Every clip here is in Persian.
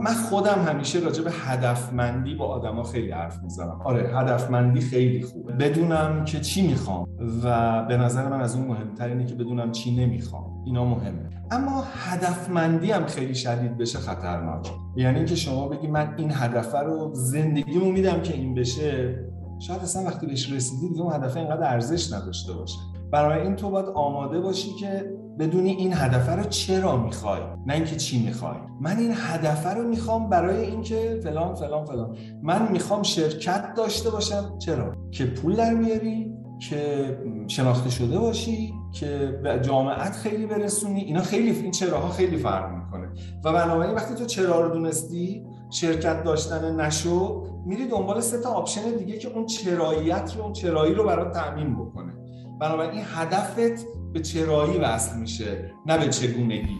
من خودم همیشه راجع به هدفمندی با آدما خیلی حرف می‌زنم. آره هدفمندی خیلی خوبه. بدونم که چی می‌خوام و به نظر من از اون مهمتر اینه که بدونم چی نمی‌خوام. اینا مهمه. اما هدفمندی هم خیلی شدید بشه خطرناک یعنی اینکه شما بگی من این هدف رو زندگیمو میدم که این بشه شاید اصلا وقتی بهش رسیدی دیگه اون هدف اینقدر ارزش نداشته باشه. برای این تو باید آماده باشی که بدونی این هدف رو چرا می‌خوای نه اینکه چی می‌خوای. من این هدف رو می‌خوام برای اینکه فلان فلان فلان. من می‌خوام شرکت داشته باشم. چرا؟ که پول در میاری که شناخته شده باشی به جامعت خیری برسونی. اینا خیلی این چراها خیلی فرق می‌کنه. و بنابراین وقتی تو چرا رو دونستی شرکت داشتن نشد میری دنبال سه تا option دیگه که اون چراییت رو اون چرایی رو برات تامین بکنه. بنابراین هدفت به چرایی وصل میشه نه به چگونگی.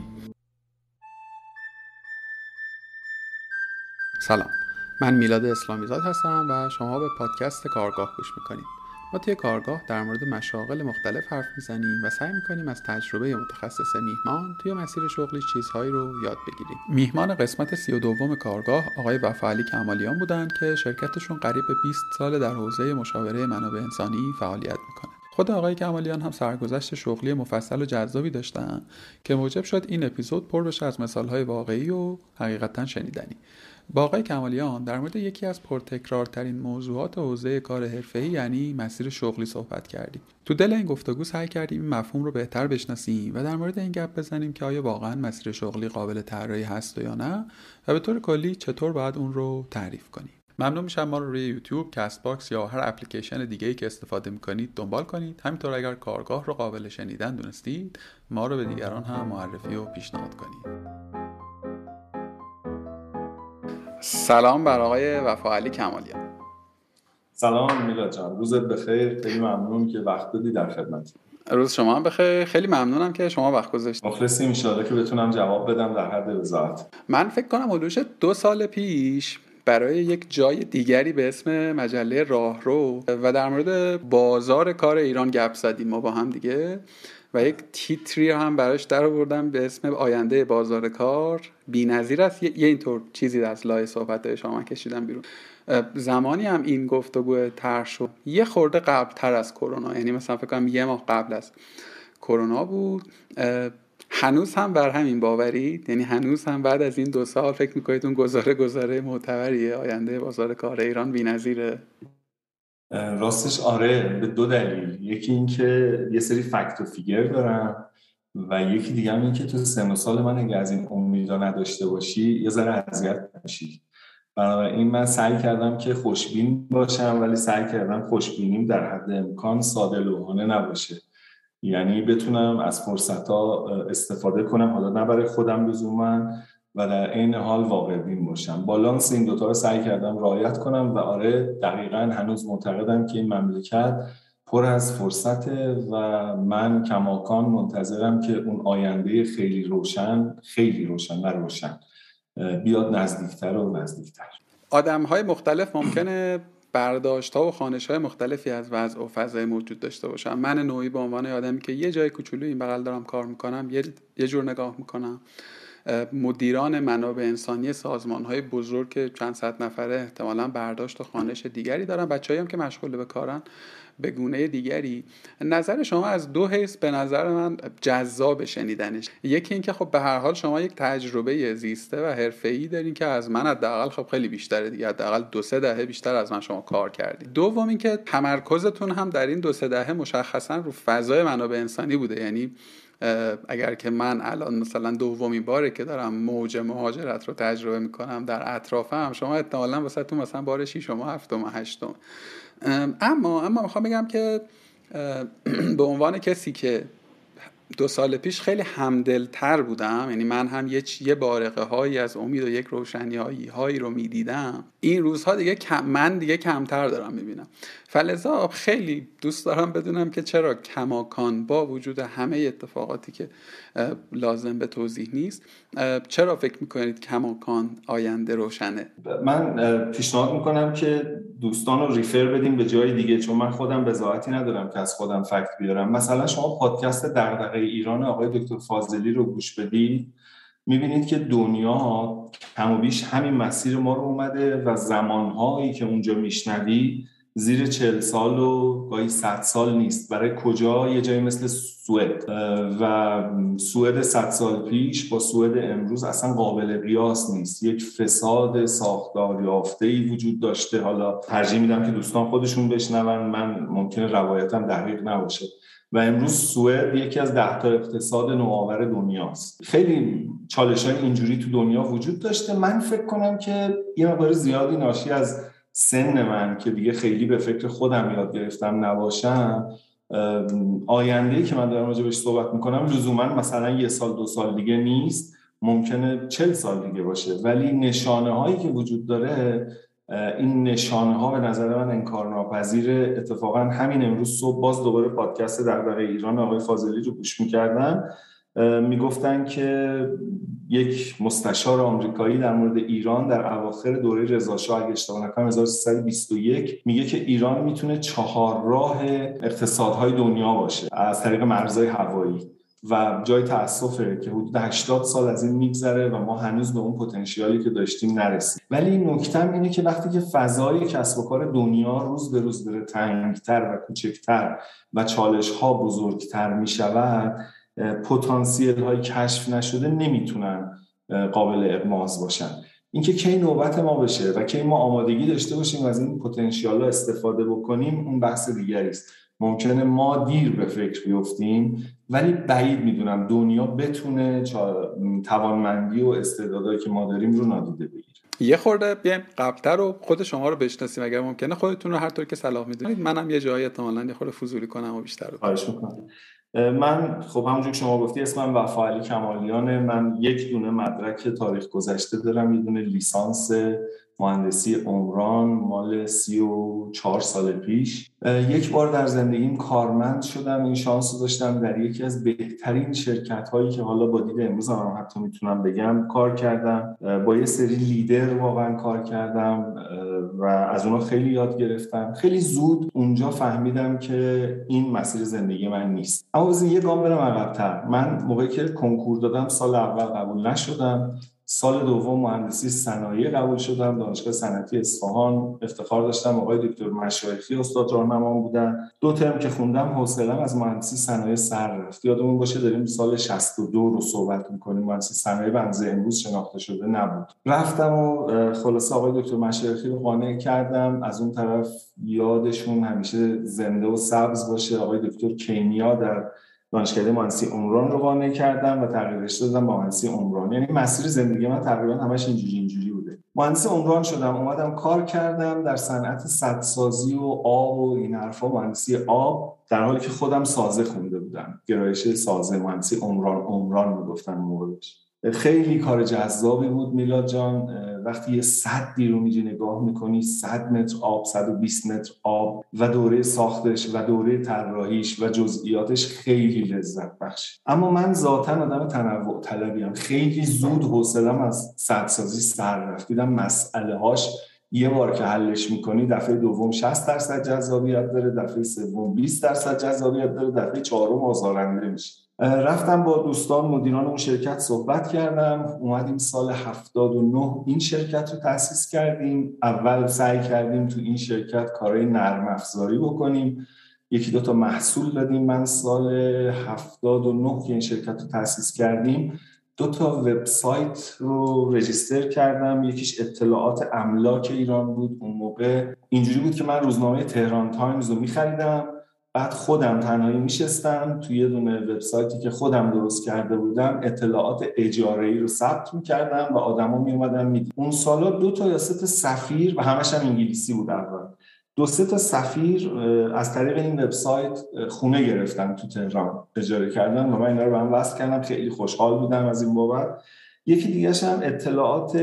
سلام. من میلاد اسلامیزاد هستم و شما به پادکست کارگاه گوش می‌کنید. ما توی کارگاه در مورد مشاغل مختلف حرف می‌زنیم و سعی می‌کنیم از تجربه متخصص میهمان توی مسیر شغلی چیزهایی رو یاد بگیریم. میهمان قسمت سی و دوم کارگاه آقای وفاعلی کمالیان بودند که شرکتشون قریب به 20 سال در حوزه مشاوره منابع انسانی فعالیت می‌کنه. خود آقای کمالیان هم سرگذشت شغلی مفصل و جذابی داشتن که موجب شد این اپیزود پر بشه از مثالهای واقعی و حقیقتا شنیدنی. با آقای کمالیان در مورد یکی از پرتکرارترین موضوعات حوزه کار حرفه‌ای یعنی مسیر شغلی صحبت کردیم. تو دل این گفتگو سعی کردیم این مفهوم رو بهتر بشناسیم و در مورد این گپ بزنیم که آیا واقعا مسیر شغلی قابل طراحی هست یا نه و به طور کلی چطور باید اون رو تعریف کنیم. ممنون میشم ما رو روی یوتیوب، Castbox یا هر اپلیکیشن دیگه ای که استفاده می‌کنید دنبال کنید. همینطور اگر کارگاه رو قابل شنیدن دونستید ما رو به دیگران هم معرفی و پیشنهاد کنید. سلام بر آقای وفا علی کمالیان سلام میلاد جان. روزت بخیر. خیلی ممنون که وقت دادی در خدمت. روز شما هم بخیر. خیلی ممنونم که شما وقت گذاشتید مخلصیم. ان که بتونم جواب بدم در حد وزارت من فکر کنم حدود دو سال پیش برای یک جای دیگری به اسم مجله راهرو و در مورد بازار کار ایران گپ زدیم ما با هم دیگه و یک تیتری هم براش در آوردم به اسم آینده بازار کار. بی‌نظیر است. یه اینطور چیزی از لای صحبت شما کشیدم بیرون. زمانی هم این گفتگو طرح شد. یه خورده قبل تر از کرونا. یعنی مثلا فکر کنم یه ماه قبل از کرونا بود. هنوز هم بر همین باورید یعنی هنوز هم بعد از این دو سال فکر می‌کنید اون گزاره گزاره معتبریه؟ آینده بازار کار ایران بی‌نظیره؟ راستش آره به دو دلیل. یکی اینکه یه سری فکت و فیگر دارم و یکی دیگه هم این که تو و سال من اگه از این امیدا نداشته باشی یه ذره اذیت میشی. بنابراین من سعی کردم که خوشبین باشم ولی سعی کردم خوشبینیم در حد امکان ساده لوحانه نباشه. یعنی بتونم از فرصت ها استفاده کنم. حالا نه برای خودم لزوما و در عین حال واقع بین باشم. بالانس این دوتا رو سعی کردم رعایت کنم و آره دقیقا هنوز معتقدم که این مملکت پر از فرصته و من کماکان منتظرم که اون آینده خیلی روشن خیلی روشن نه روشن بیاد نزدیکتر و نزدیکتر. آدم های مختلف ممکنه برداشت ها و خانش های مختلفی از وضع و فضای موجود داشته باشم. من نوعی به عنوان آدمی که یه جای کوچولو این بغل دارم کار می‌کنم یه, یه جور نگاه می‌کنم. مدیران منابع انسانی سازمان های بزرگ که چند صد نفره احتمالا برداشت و خانش دیگری دارن. بچه‌ای هم که مشغول به کارن. به گونه دیگری. نظر شما از دو حیث به نظر من جذاب شنیدنش. یکی اینکه خب به هر حال شما یک تجربه زیسته و حرفه‌ای دارین که از من حداقل خب خیلی بیشتره دیگه. حداقل دو سه دهه بیشتر از من شما کار کردید دوم اینکه تمرکزتون هم در این دو سه دهه مشخصا رو فضای منابع انسانی بوده. یعنی اگر که من الان مثلا دومین باره که دارم موج مهاجرت رو تجربه می‌کنم در اطرافم شما احتمالا واسه تو مثلا بار ششم و هفتم و هشتم. اما اما می‌خوام بگم که به عنوان کسی که دو سال پیش خیلی همدلتر بودم یعنی من هم یه یه بارقه هایی از امید و یک روشنی هایی رو می‌دیدم این روزها دیگه من دیگه کمتر دارم می‌بینم. فلزا خیلی دوست دارم بدونم که چرا کماکان با وجود همه اتفاقاتی که لازم به توضیح نیست چرا فکر می‌کنید کماکان آینده روشنه؟ من پیشنهاد می‌کنم که دوستان رو ریفر بدیم به جای دیگه چون من خودم بزاعتی ندارم که از خودم فکت بیارم. مثلا شما پادکست دغدغه ایران آقای دکتر فاضلی رو گوش بدید می‌بینید که دنیا کم و بیش همین مسیر ما رو اومده و زمانهایی که اونجا میشنوی زیر چل سال و گاهی صد سال نیست. برای کجا؟ یه جایی مثل سوئد. و سوئد صد سال پیش با سوئد امروز اصلا قابل قیاس نیست. یک فساد ساختار یافته ای وجود داشته. حالا ترجیح میدم که دوستان خودشون بشنون. من ممکنه روایتم دقیق نباشه. و امروز سوئد یکی از ده تا اقتصاد نوآور دنیاست. خیلی چالش های اینجوری تو دنیا وجود داشته. من فکر کنم که یه مقدار زیادی ناشی از سن من که دیگه خیلی به فکر خودم یاد گرفتم نباشم آینده که من دارم راجع بهش صحبت می‌کنم لزوما مثلا یه سال دو سال دیگه نیست. ممکنه چل سال دیگه باشه. ولی نشانه هایی که وجود داره این نشانه ها به نظر من انکار ناپذیر اتفاقا همین امروز صبح باز دوباره پادکست در ایران آقای فاضلی رو گوش می‌کردم. می‌گفتن که یک مستشار آمریکایی در مورد ایران در اواخر دوره رضا شاه اگه اشتباه نکنم 1321 میگه که ایران می‌تونه چهار راه اقتصادهای دنیا باشه از طریق مرزهای هوایی و جای تاسفه که حدود 80 سال از این میگذره و ما هنوز به اون پتانسیالی که داشتیم نرسیم. ولی نکتم اینه که وقتی که فضای کسب و کار دنیا روز به روز داره تنگتر و کوچکتر و چالش ها بزرگتر می‌شود پتانسیل های کشف نشده نمی‌تونن قابل اقماز باشن. اینکه کی نوبت ما بشه و کی ما آمادگی داشته باشیم و از این پتانسیال ها استفاده بکنیم اون بحث دیگری است. ممکنه ما دیر به فکر بیفتیم ولی بعید می‌دونم دنیا بتونه توانمندی و استعدادهایی که ما داریم رو نادیده بگیره. یه خورده بیایم قبلتر رو خود شما رو بشناسیم. اگر ممکنه خودتون رو هر طور که صلاح می‌دونید منم یه جایی احتمالاً یه خورده فضولی کنم و بیشتر رو. من خب همونجور که شما گفتی اسمم وفا علی کمالیانه. من یک دونه مدرک تاریخ گذشته دارم یه دونه لیسانس مهندسی عمران مال سی و چهار سال پیش. یک بار در زندگیم کارمند شدم. این شانس رو داشتم در یکی از بهترین شرکت هایی که حالا با دید امروز هم حتی می‌تونم بگم کار کردم. با یه سری لیدر واقعا کار کردم و از اونا خیلی یاد گرفتم. خیلی زود اونجا فهمیدم که این مسیر زندگی من نیست. اما از یه گام برم عقبتر. من موقعی که کنکور دادم سال اول قبول نشدم. سال دوم مهندسی صنایع قبول شدم دانشگاه صنعتی اصفهان افتخار داشتم. آقای دکتر مشایخی استاد راهنما بودن. دو ترم که خوندم حوصله‌ام از مهندسی صنایع سر رفت. یادمون باشه داریم سال 62 رو صحبت می‌کنیم. مهندسی صنایع بنز امروز شناخته شده نبود. رفتم و خلاصه آقای دکتر مشایخی رو قانع کردم. از اون طرف یادشون همیشه زنده و سبز باشه. آقای دکتر کیمیا در دانشکده مهندسی عمران رو قانع کردم و تغییرش دادم با مهندسی عمران. یعنی مسیر زندگی من تقریبا همش اینجوری اینجوری بوده. مهندسی عمران شدم اومدم کار کردم در صنعت سدسازی و آب و این حرفا. مهندسی آب در حالی که خودم سازه خونده بودم. گرایش سازه مهندسی عمران عمران می‌گفتن موردش. خیلی کار جذابی بود میلاد جان. وقتی یه صدی رو میری نگاه می‌کنی صد متر آب 120 متر آب و دوره ساختش و دوره طراحیش و جزئیاتش خیلی لذت بخش. اما من ذاتا آدم تنوع طلبیم خیلی زود حوصلم از سدسازی سر رفت. دیدم مسئله هاش یه بار که حلش می‌کنی دفعه دوم 60 درصد جذابیت داره دفعه سوم 20 درصد جذابیت داره دفعه چهارم آزارنده میشه. رفتم با دوستان مدیران اون شرکت صحبت کردم. اومدیم سال 79 این شرکت رو تأسیس کردیم. اول سعی کردیم تو این شرکت کارهای نرم افزاری بکنیم. یکی دو تا محصول دادیم. من سال 79 که این شرکت رو تأسیس کردیم دو تا وبسایت رو register کردم. یکیش اطلاعات املاک ایران بود. اون موقع اینجوری بود که من روزنامه Tehran Times رو میخریدم. بعد خودم تنهایی میشستم. توی یه دونه وبسایتی که خودم درست کرده بودم اطلاعات اجاره ای رو ثبت می‌کردم و آدما میومدن می‌دیدن اون سالا دو تا یا سه سفیر و همش هم انگلیسی بود اول. دو سه تا سفیر از طریق این وبسایت خونه گرفتن تو تهران. اجاره کردن و من اینا رو به هم وصل کردم. خیلی خوشحال بودم از این بابت. یکی دیگه هم اطلاعات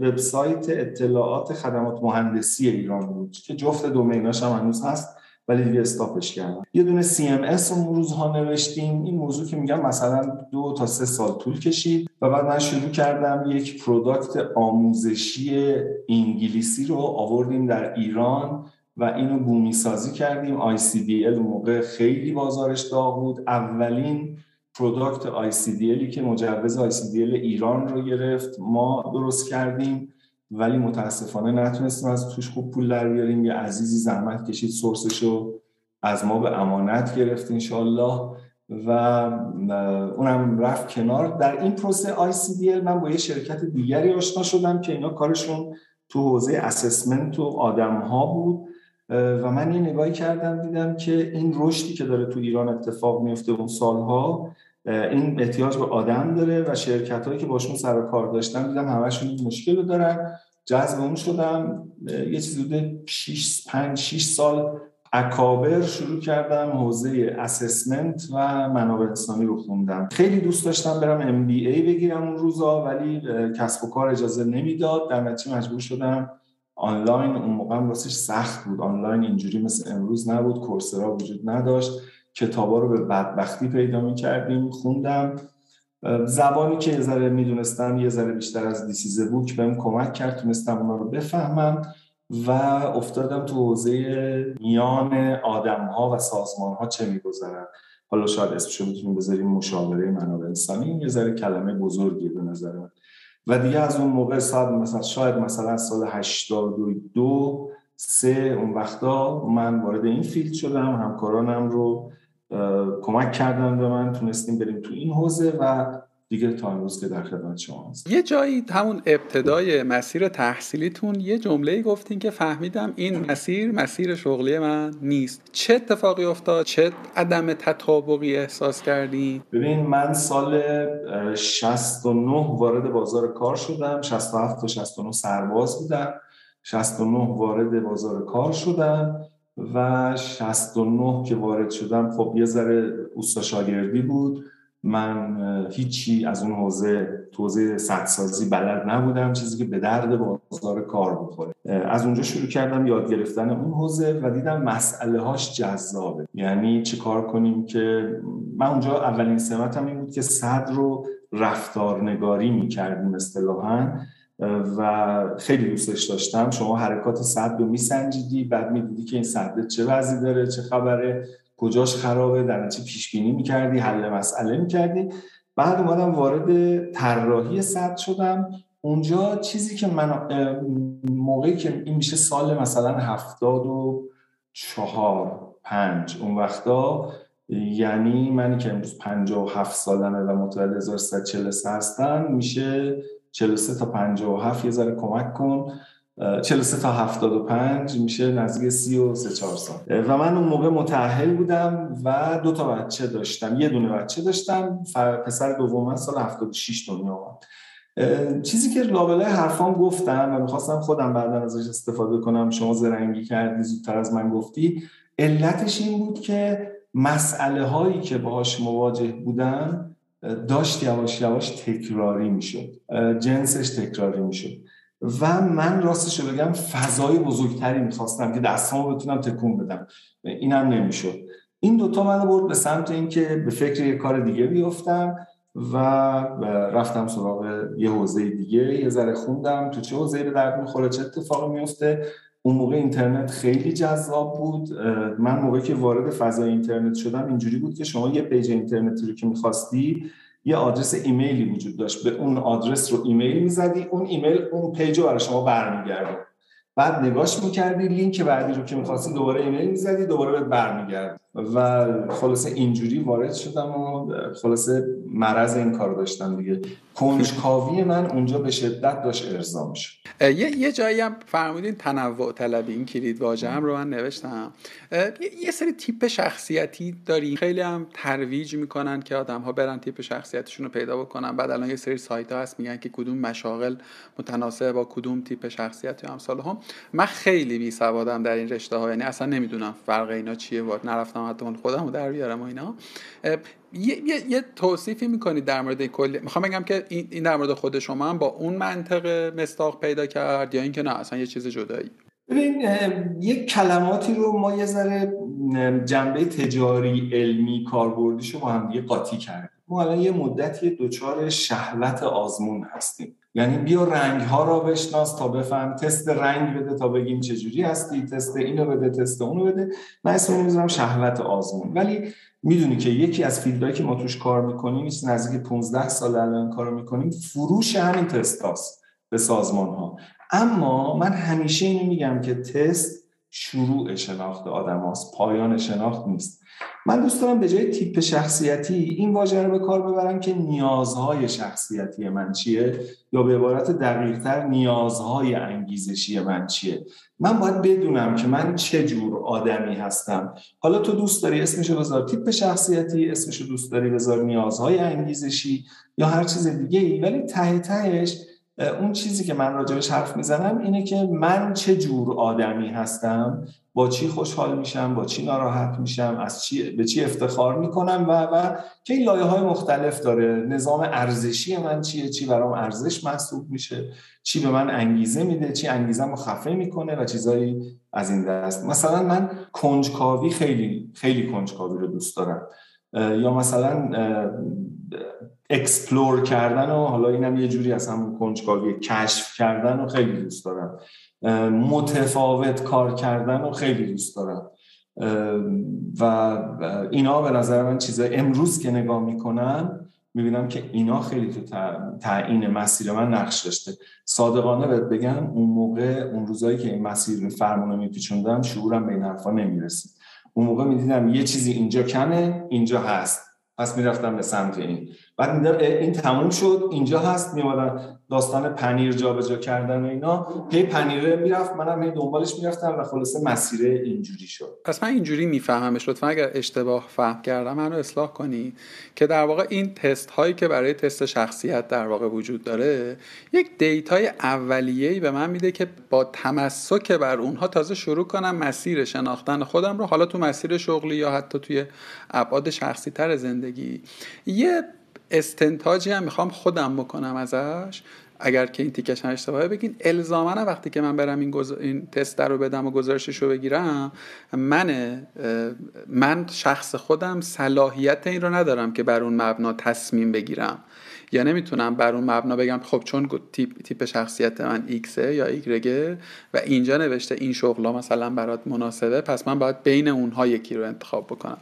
وبسایت اطلاعات خدمات مهندسی ایران بود که جفت دومیناش هم هنوز هست. ولی دیگه استاپش کردم. یه دونه CMS اون روزها نوشتیم. این موضوع که میگم مثلا دو تا سه سال طول کشید و بعد من شروع کردم یک پروداکت آموزشی انگلیسی رو آوردیم در ایران و اینو بومی سازی کردیم ICDL اون موقع خیلی بازارش داغ بود. اولین پروداکت ICDLی که مجوز ICDL ایران رو گرفت. ما درست کردیم. ولی متاسفانه نتونستیم از توش خوب پول در بیاریم. یه عزیزی زحمت کشید سورسش رو از ما به امانت گرفت انشالله و اونم رفت کنار. در این پروسه ICDL من با یه شرکت دیگری آشنا شدم که اینا کارشون تو حوزه assessment و آدم ها بود. و من یه نگاهی کردم دیدم که این رشدی که داره تو ایران اتفاق میفته اون سالها این احتیاج به آدم داره و شرکت هایی که باشون سر کار داشتم دیدم همشون این مشکل رو دارن. جذب اون شدم یه چیزی بوده 6 5 6 سال اکابر شروع کردم حوزه assessment و منابع انسانی رو خوندم. خیلی دوست داشتم برم MBA بگیرم اون روزا ولی کسب و کار اجازه نمی‌داد. در نتیجه مجبور شدم آنلاین اون موقع راستش سخت بود. آنلاین اینجوری مثل امروز نبود کورسرا وجود نداشت. کتابا رو به بدبختی پیدا می کردیم خوندم. زبانی که یه ذره می‌دونستم یه ذره بیشتر از دیسیزه بوک بهم کمک کرد تونستم اونا رو بفهمم و افتادم تو حوزه میان آدم ها و سازمان ها چه میگذرن. حالا شاید اسمشو می‌تونیم بذاریم مشاوره منابع انسانی. یه ذره کلمه بزرگی به نظر من. و دیگه از اون موقع ساعت مثلا شاید مثلا سال 82 سه اون وقتا من وارد این فیلد شدم همکارانم رو کمک کردن به من تونستیم بریم تو این حوزه و دیگه تا امروز که در خدمت شما هست یه جایی همون ابتدای مسیر تحصیلیتون یه جمله گفتین که فهمیدم این مسیر مسیر شغلی من نیست. چه اتفاقی افتاد؟ چه عدم تطابقی احساس کردین؟ ببین من سال 69 وارد بازار کار شدم. 67 تا 69 سرباز بودم. 69 وارد بازار کار شدم. و 69 که وارد شدم خب یه ذره اوستا شاگردی بود. من هیچی از اون حوزه توزیع سدسازی بلد نبودم چیزی که به درد بازار کار بخوره. از اونجا شروع کردم یاد گرفتن اون حوزه و دیدم مسئله هاش جذابه. یعنی چه کار کنیم که من اونجا اولین سمتم این بود که صد رو رفتارنگاری می‌کردیم اصطلاحا. و خیلی دوستش داشتم. شما حرکات صد رو میسنجیدی بعد می‌دیدی که این صد چه وضعی داره چه خبره کجاش خرابه در نتیجه پیش بینی می‌کردی حل مسئله می‌کردی. بعد اومدم وارد طراحی صد شدم. اونجا چیزی که من موقعی که این میشه سال مثلا هفتاد و چهار پنج اون وقتا یعنی منی که امروز پنجاه و هفت سالمه و متولد 1343 هستم میشه 43 تا 57 یه ذره کمک کن. 43 تا 75 میشه نزدیک 33 4 سال. و من اون موقع متأهل بودم و دو تا بچه داشتم. یه دونه بچه داشتم. پسر دوم سال 76 دنیا آمد چیزی که لابلای حرفام گفتم و می‌خواستم خودم بعدا ازش استفاده کنم شما زرنگی کردی زودتر از من گفتی علتش این بود که مسئله هایی که باهاش مواجه بودم داشت یواش یواش تکراری می‌شد. جنسش تکراری می‌شد. و من راستش رو بگم فضای بزرگتری می‌خواستم که دستامو بتونم تکون بدم. اینم نمی‌شد. این دوتا من برد به سمت اینکه به فکر یه کار دیگه بیفتم و رفتم سراغ یه حوزه دیگه. یه ذره خوندم. تو چه حوزه به درد می‌خوره؟ چه اتفاقی میفته اون موقع اینترنت خیلی جذاب بود. من موقعی که وارد فضای اینترنت شدم اینجوری بود که شما یه page اینترنتی رو که می‌خواستی یه آدرس ایمیلی وجود داشت. به اون آدرس رو ایمیل می‌زدی اون ایمیل اون page رو برای شما برمیگرده بعد نگاش می‌کردی لینک بعدی رو که می‌خواستی دوباره ایمیل می‌زدی دوباره بهت برمیگردوند و خلاصه اینجوری وارد شدم و خلاصه مرض این کار داشتم دیگه. کنجکاوی من اونجا به شدت داشت ارضا می‌شد. یه یه جایی هم فرمودین تنوع طلبی این کلید واژه هم رو من نوشتم. یه سری تیپ شخصیتی داری خیلی هم ترویج می‌کنن که آدم ها برن تیپ شخصیتشون رو پیدا بکنن. بعد الان یه سری سایت ها هست میگن که کدوم مشاغل متناسب با کدوم تیپ شخصیت یا امثال هم. من خیلی بی سوادم در این رشته ها یعنی اصلا نمی‌دونم فرق اینا چیه. وارد نرفتم حتی خودم رو در بیارم و اینا. یه, یه،, یه توصیفی می‌کنید در مورد کلی می‌خوام بگم که این, این در مورد خود شما هم با اون منطقه مستاق پیدا کرد یا اینکه نه اصلا یه چیز جدایی. ببین یک کلماتی رو ما یه ذره جنبه تجاری علمی کاربردیشو با هم دیگه قاطی کردیم. ما الان یه مدتی دچار شهوت آزمون هستیم. یعنی بیا رنگ ها را بشناس تا بفهم. تست رنگ بده تا بگیم چجوری هستی. تست اینو بده تست اونو بده. من اسم می‌ذارم شهوت آزمون. ولی می‌دونی که یکی از فیلدهایی که ما توش کار می‌کنیم نزدیک 15 سال الان کار می‌کنیم فروش همین تست هاست به سازمان ها اما من همیشه اینو میگم که تست شروع شناخت آدم هاست پایان شناخت نیست. من دوست دارم به جای تیپ شخصیتی این واژه رو به کار ببرم که نیازهای شخصیتی من چیه یا به عبارت دقیقتر نیازهای انگیزشی من چیه. من باید بدونم که من چه جور آدمی هستم. حالا تو دوست داری اسمشو بذار تیپ شخصیتی اسمشو دوست داری بذار نیازهای انگیزشی یا هر چیز دیگه ای ولی ته تهش اون چیزی که من راجبش حرف می‌زنم اینه که من چه جور آدمی هستم با چی خوشحال میشم با چی ناراحت میشم از چی به چی افتخار می‌کنم و و که لایه های مختلف داره. نظام ارزشی من چیه؟ چی برام ارزش محسوب میشه؟ چی به من انگیزه میده؟ چی انگیزه رو خفه می‌کنه و چیزایی از این دست. مثلا من کنجکاوی خیلی خیلی کنجکاوی رو دوست دارم. یا مثلا explore کردن و حالا اینم یه جوری از همون کنجکاوی کشف کردن و خیلی دوست دارم. متفاوت کار کردن و خیلی دوست دارم. و اینا به نظر من چیزای امروز که نگاه می‌کنم می‌بینم که اینا خیلی تو تعیین مسیر من نقش داشته. صادقانه بهت بگم اون موقع اون روزایی که این مسیر فرمونو میپیچوندم شعورم به این حرفا نمی‌رسید. اون موقع می‌دیدم یه چیزی اینجا کمه اینجا هست. پس می‌رفتم به سمت این. بعد این تموم شد اینجا هست میومدن داستان پنیر جابجا کردن و اینا. هی پنیره می‌رفت منم هی دنبالش می‌رفتم و خلاصه مسیر اینجوری شد. پس من اینجوری میفهممش لطفا اگر اشتباه فهم کردم منو اصلاح کنی که در واقع این تست هایی که برای تست شخصیت در واقع وجود داره یک data ی اولیه‌ای به من میده که با تمسک بر اونها تازه شروع کنم مسیر شناختن خودم رو حالا تو مسیر شغلی یا حتی توی ابعاد شخصی تر زندگی. یه استنتاجی هم می‌خوام خودم بکنم ازش. اگر که این تیکش اشتباهه بگین. الزاما وقتی که من برم این, این تست رو بدم و گزارشش رو بگیرم من من شخص خودم صلاحیت این رو ندارم که بر اون مبنا تصمیم بگیرم. یا نمی‌تونم بر اون مبنا بگم خب چون تیپ, تیپ شخصیت من ایکس یا ایگرگه و اینجا نوشته این شغلا مثلا برات مناسبه پس من باید بین اونها یکی رو انتخاب بکنم.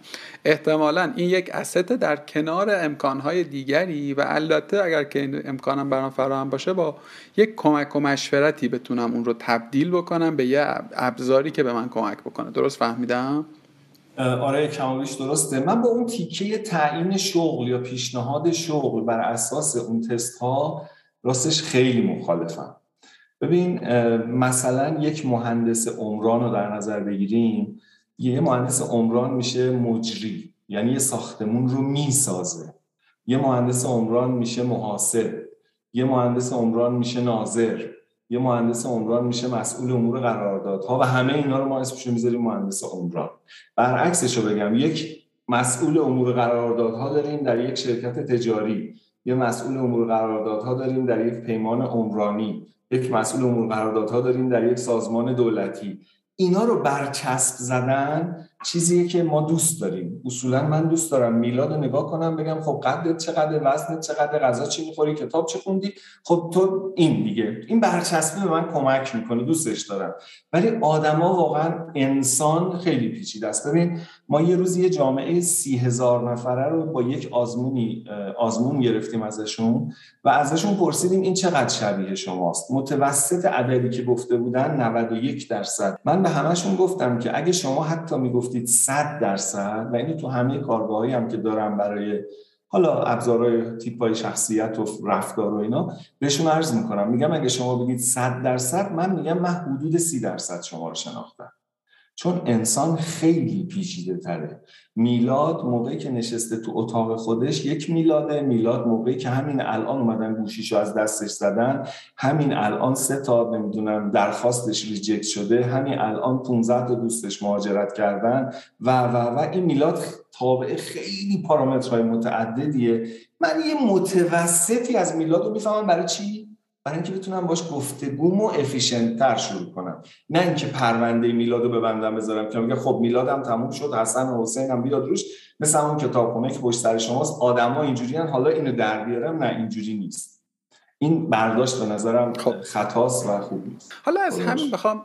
احتمالا این یک اسط در کنار امکانهای دیگری و البته اگر که این امکانم برام فراهم باشه با یک کمک و مشورتی بتونم اون رو تبدیل بکنم به یه ابزاری که به من کمک بکنه. درست فهمیدم؟ آره کمالش درسته. من با اون تیکه تعیین شغل یا پیشنهاد شغل بر اساس اون تست ها راستش خیلی مخالفم. ببین مثلا یک مهندس عمران رو در نظر بگیریم یه مهندس عمران میشه مجری یعنی یه ساختمون رو می‌سازه. یه مهندس عمران میشه محاسب. یه مهندس عمران میشه ناظر. یه مهندس عمران میشه مسئول امور قراردادها و همه اینا رو ما اسمش می‌ذاریم مهندس عمران. برعکسش رو بگم یک مسئول امور قراردادها داریم در یک شرکت تجاری. یه مسئول امور قراردادها داریم در یک پیمان عمرانی. یک مسئول امور قراردادها داریم در یک سازمان دولتی. اینا رو برچسب زدن چیزیه که ما دوست داریم. اصولا من دوست دارم میلاد نگاه کنم بگم خب قدت چقدر وزنت چقدر غذا چی می‌خوری کتاب چه خوندی؟ خب تو این دیگه. این برچسبی به من کمک می‌کنه دوستش دارم. ولی آدما واقعا انسان خیلی پیچیده است. ببین ما یه روز یه جامعه سی هزار نفره رو با یک آزمونی آزمون گرفتیم ازشون و ازشون پرسیدیم این چقدر شبیه شماست. متوسط عددی که گفته بودن 91 درصد. من به همشون گفتم که اگه شما حتی می‌گفت گفتید 100 درصد و اینو تو همه کارگاهایی هم که دارم برای حالا ابزارهای تیپ های شخصیت و رفتار و اینا بهشون عرض می‌کنم. میگم اگه شما بگید 100 درصد من میگم من حدود 30 درصد شما رو شناختم. چون انسان خیلی پیچیده تره. میلاد موقعی که نشسته تو اتاق خودش یک میلاده. میلاد موقعی که همین الان اومدن گوشیشو از دستش زدن. همین الان سه تا نمی‌دونم درخواستش ریجکت شده. همین الان 15 تا دوستش مهاجرت کردن. و و و این میلاد تابع خیلی پارامترهای متعددیه. من یه متوسطی از میلاد رو می‌فهمم برای چی؟ برای اینکه بتونم باش گفتگومو افیشنت تر شروع کنم. نه اینکه پرونده میلاد رو ببندم بذارم که میگه خب میلادم تموم شد حسن و حسین هم بیاد روش. مثل اون کتابخونه که پشت سر شماست آدما اینجوری حالا اینو در بیارم نه اینجوری نیست. این برداشت به نظرم خب. خطاست و خوب نیست. حالا از همین بخوام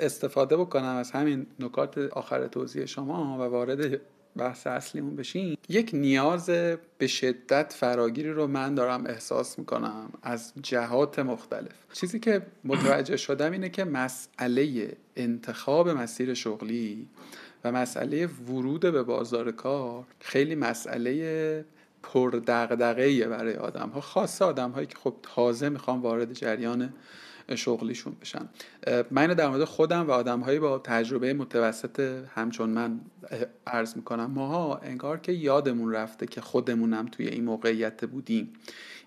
استفاده بکنم از همین نکات آخر توضیح شما و وارد بحث اصلیمون بشیم یک نیاز به شدت فراگیری رو من دارم احساس می‌کنم از جهات مختلف. چیزی که متوجه شدم اینه که مسئله انتخاب مسیر شغلی و مسئله ورود به بازار کار خیلی مسئله پردقدقه برای آدم ها خاصه آدم هایی که خب تازه می‌خوام وارد جریان شغلیشون بشن. من در مورد خودم و آدم هایی با تجربه متوسط همچون من عرض می‌کنم ماها انگار که یادمون رفته که خودمونم توی این موقعیت بودیم.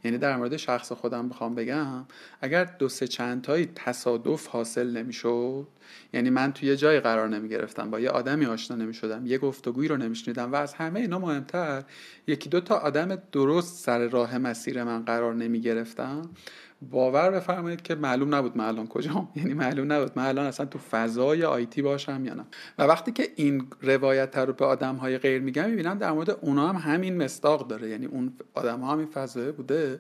یعنی در مورد شخص خودم بخوام بگم اگر دو سه چند تایی تصادف حاصل نمی‌شد یعنی من توی یه جایی قرار نمی گرفتم با یه آدمی آشنا نمی شدم یه گفتگویی رو نمیشنیدم و از همه اینا مهمتر یکی دو تا آدم درست سر راه مسیر من قرار نمی گرفتم باور بفرمایید که معلوم نبود من الان کجام. یعنی معلوم نبود من الان اصلا تو فضای آیتی باشم یا نه. و وقتی که این روایت رو به آدم های غیر میگم می‌بینم در مورد اونا هم همین مستاق داره. یعنی اون آدم ها هم این فضای بوده.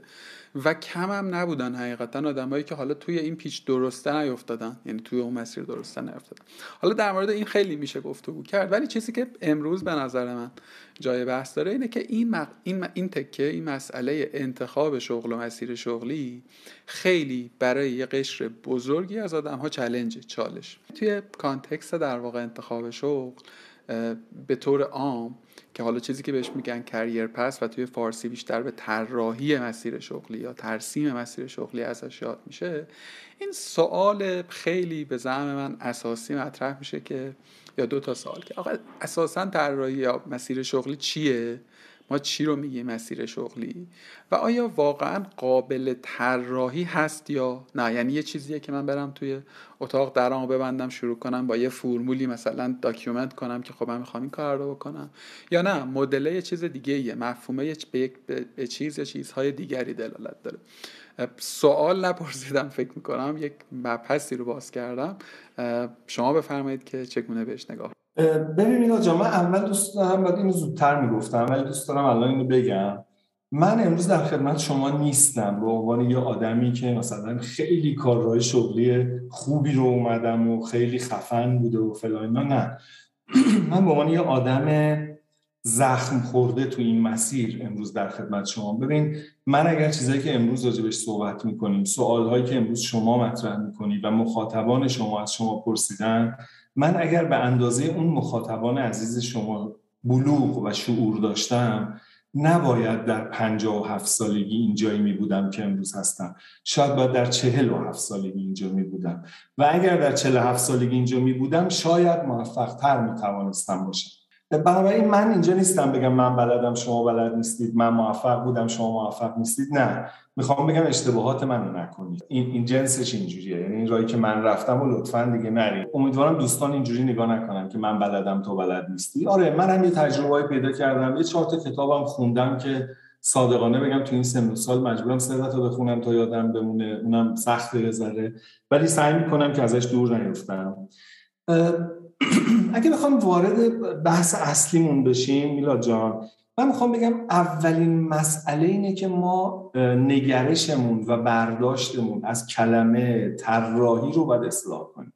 و کم هم نبودن حقیقتا آدمایی که حالا توی این پیچ درسته نیفتادن. یعنی توی اون مسیر درسته نیفتادن. حالا در مورد این خیلی میشه گفتگو کرد ولی چیزی که امروز به نظر من جای بحث داره اینه که این, مق... این, این تکه این مسئله انتخاب شغل و مسیر شغلی خیلی برای یه قشر بزرگی از آدم ها چالش. توی کانتکست در واقع انتخاب شغل به طور عام که حالا چیزی که بهش میگن کریر پس و توی فارسی بیشتر به طراحی مسیر شغلی یا ترسیم مسیر شغلی ازش یاد میشه این سوال خیلی به زعم من اساسی مطرح میشه که یا دو تا سوال که آقا اساسا طراحی یا مسیر شغلی چیه؟ ما چی رو میگیم مسیر شغلی؟ و آیا واقعا قابل طراحی هست یا نه؟ یعنی یه چیزیه که من برم توی اتاق درامو ببندم شروع کنم با یه فرمولی مثلا document کنم که خب من می‌خوام این کار رو بکنم. یا نه مدل یه چیز دیگه ایه مفهومه به چیز یا چیزهای دیگری دلالت داره. سوال نپرسیدم فکر می‌کنم یک مبحثی رو باز کردم. شما بفرمایید که چگونه بهش نگاه ببین میلا من اول دوست دارم بعد اینو زودتر می‌گفتم ولی دوست دارم الان اینو بگم. من امروز در خدمت شما نیستم به عنوان یه آدمی که مثلا خیلی کارهای شغلی خوبی رو اومدم و خیلی خفن بوده و فلان نه. من به عنوان یه آدم زخم خورده تو این مسیر امروز در خدمت شما. ببین من اگر چیزایی که امروز راجبش صحبت می‌کنیم سوالهایی که امروز شما مطرح می‌کنید و مخاطبان شما از شما پرسیدن من اگر به اندازه اون مخاطبان عزیز شما بلوغ و شعور داشتم نباید در پنجاه و هفت سالگی اینجایی می بودم که امروز هستم. شاید باید در چهل و هفت سالگی اینجا می بودم. و اگر در چهل هفت سالگی اینجا می بودم شاید موفق تر می توانستم باشم. بنابراین من اینجا نیستم بگم من بلدم شما بلد نیستید من موفق بودم شما موفق نیستید. نه. می‌خوام بگم اشتباهات منو نکنید. این این جنسش اینجوریه. یعنی این راهی که من رفتم و لطفا دیگه نرید. امیدوارم دوستان اینجوری نگاه نکنن که من بلدم تو بلد نیستی. آره من هم یه تجربه پیدا کردم. یه چهار تا کتابم خوندم که صادقانه بگم تو این سن سال مجبورم سه تا بخونم تا یادم بمونه. اونم سخت ذره ولی سعی می‌کنم که ازش دور نیفتم. اگه بخوام وارد بحث اصلیمون بشیم میلاد جان من می‌خوام بگم اولین مسئله اینه که ما نگرشمون و برداشتمون از کلمه طراحی رو باید اصلاح کنیم.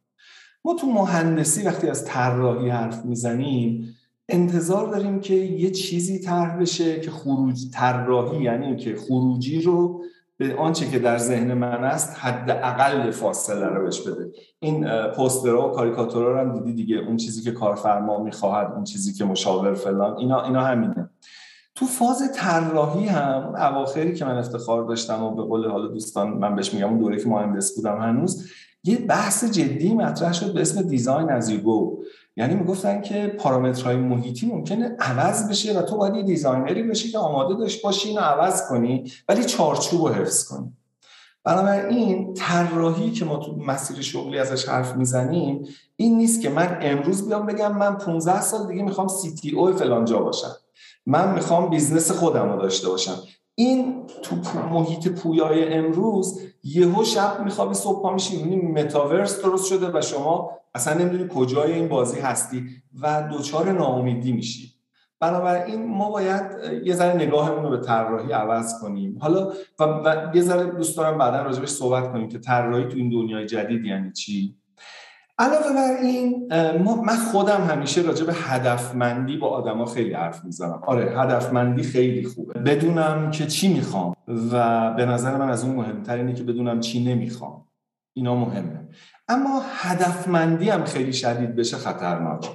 ما تو مهندسی وقتی از طراحی حرف می‌زنیم انتظار داریم که یه چیزی طرح بشه که خروج طراحی یعنی که خروجی رو به آنچه که در ذهن من است حد اقل فاصله رو بهش بده. این پوسترها و کاریکاتورها رو هم دیدی دیگه؟ اون چیزی که کارفرما می‌خواهد اون چیزی که مشاور فلان اینا اینا همینه. تو فاز طراحی هم اواخری که من افتخار داشتم و به قول حالا دوستان من بهش میگم اون دوره که مهندس بودم هنوز یه بحث جدی مطرح شد به اسم دیزاین از یوگو یعنی می‌گفتن که پارامترهای محیطی ممکنه عوض بشه و تو باید یه designer ی بشی که آماده داشته باشی اینو عوض کنی ولی چارچوب رو حفظ کنی. بنابراین طراحی که ما تو مسیر شغلی ازش حرف می‌زنیم این نیست که من امروز بیام بگم من 15 سال دیگه می‌خوام CTO فلان جا باشم. من می‌خوام business خودم رو داشته باشم. این تو محیط پویای امروز یهو شب میخوابی صبح پا میشی می‌بینی متاورس درست شده و شما اصلا نمی‌دونی کجای این بازی هستی و دوچار ناامیدی میشی. بنابراین ما باید یه ذره نگاهمون رو به طراحی عوض کنیم. حالا و, و یه ذره دوست دارم بعدا راجبش صحبت کنیم که طراحی تو این دنیای جدید یعنی چی؟ علاوه بر این من خودم همیشه راجع به هدفمندی با آدما خیلی حرف می‌زنم. آره هدفمندی خیلی خوبه. بدونم که چی می‌خوام و به نظر من از اون مهمتر اینه که بدونم چی نمی‌خوام. اینا مهمه. اما هدفمندی هم خیلی شدید بشه خطرناکه.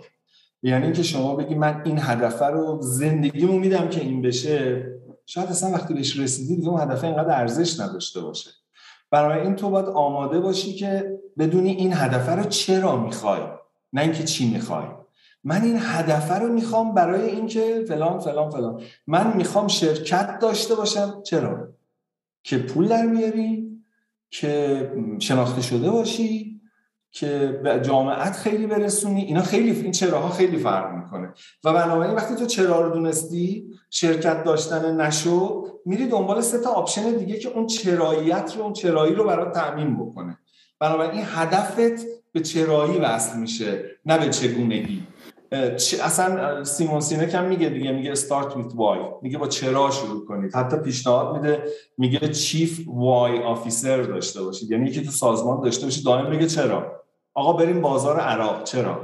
یعنی اینکه شما بگی من این هدف رو زندگیمو میدم که این بشه شاید اصلا وقتی بهش رسیدی دیگه اون هدف اینقدر ارزش نداشته باشه. برای این تو باید آماده باشی که بدونی این هدف رو چرا می‌خوای نه اینکه چی می‌خوای. من این هدف رو می‌خوام برای اینکه فلان فلان فلان. من می‌خوام شرکت داشته باشم. چرا؟ که پول در میاری که شناخته شده باشی. که به جامعت خیری برسونی اینا خیلی این چراها خیلی فرق می‌کنه. و بنابراین وقتی تو چرا رو دونستی شرکت داشتن نشد میری دنبال سه تا option دیگه که اون چراییت رو اون چرایی رو برات تامین بکنه. بنابراین هدفت به چرایی وصل میشه نه به چگونگی. اصلا سایمون سینک هم میگه دیگه میگه start with why. میگه با چرا شروع کنید. حتی پیشنهاد میده میگه چیف وای آفیسر داشته باشید. یعنی که تو سازمان داشته باشید دائم بگه چرا. آقا بریم بازار عراق. چرا؟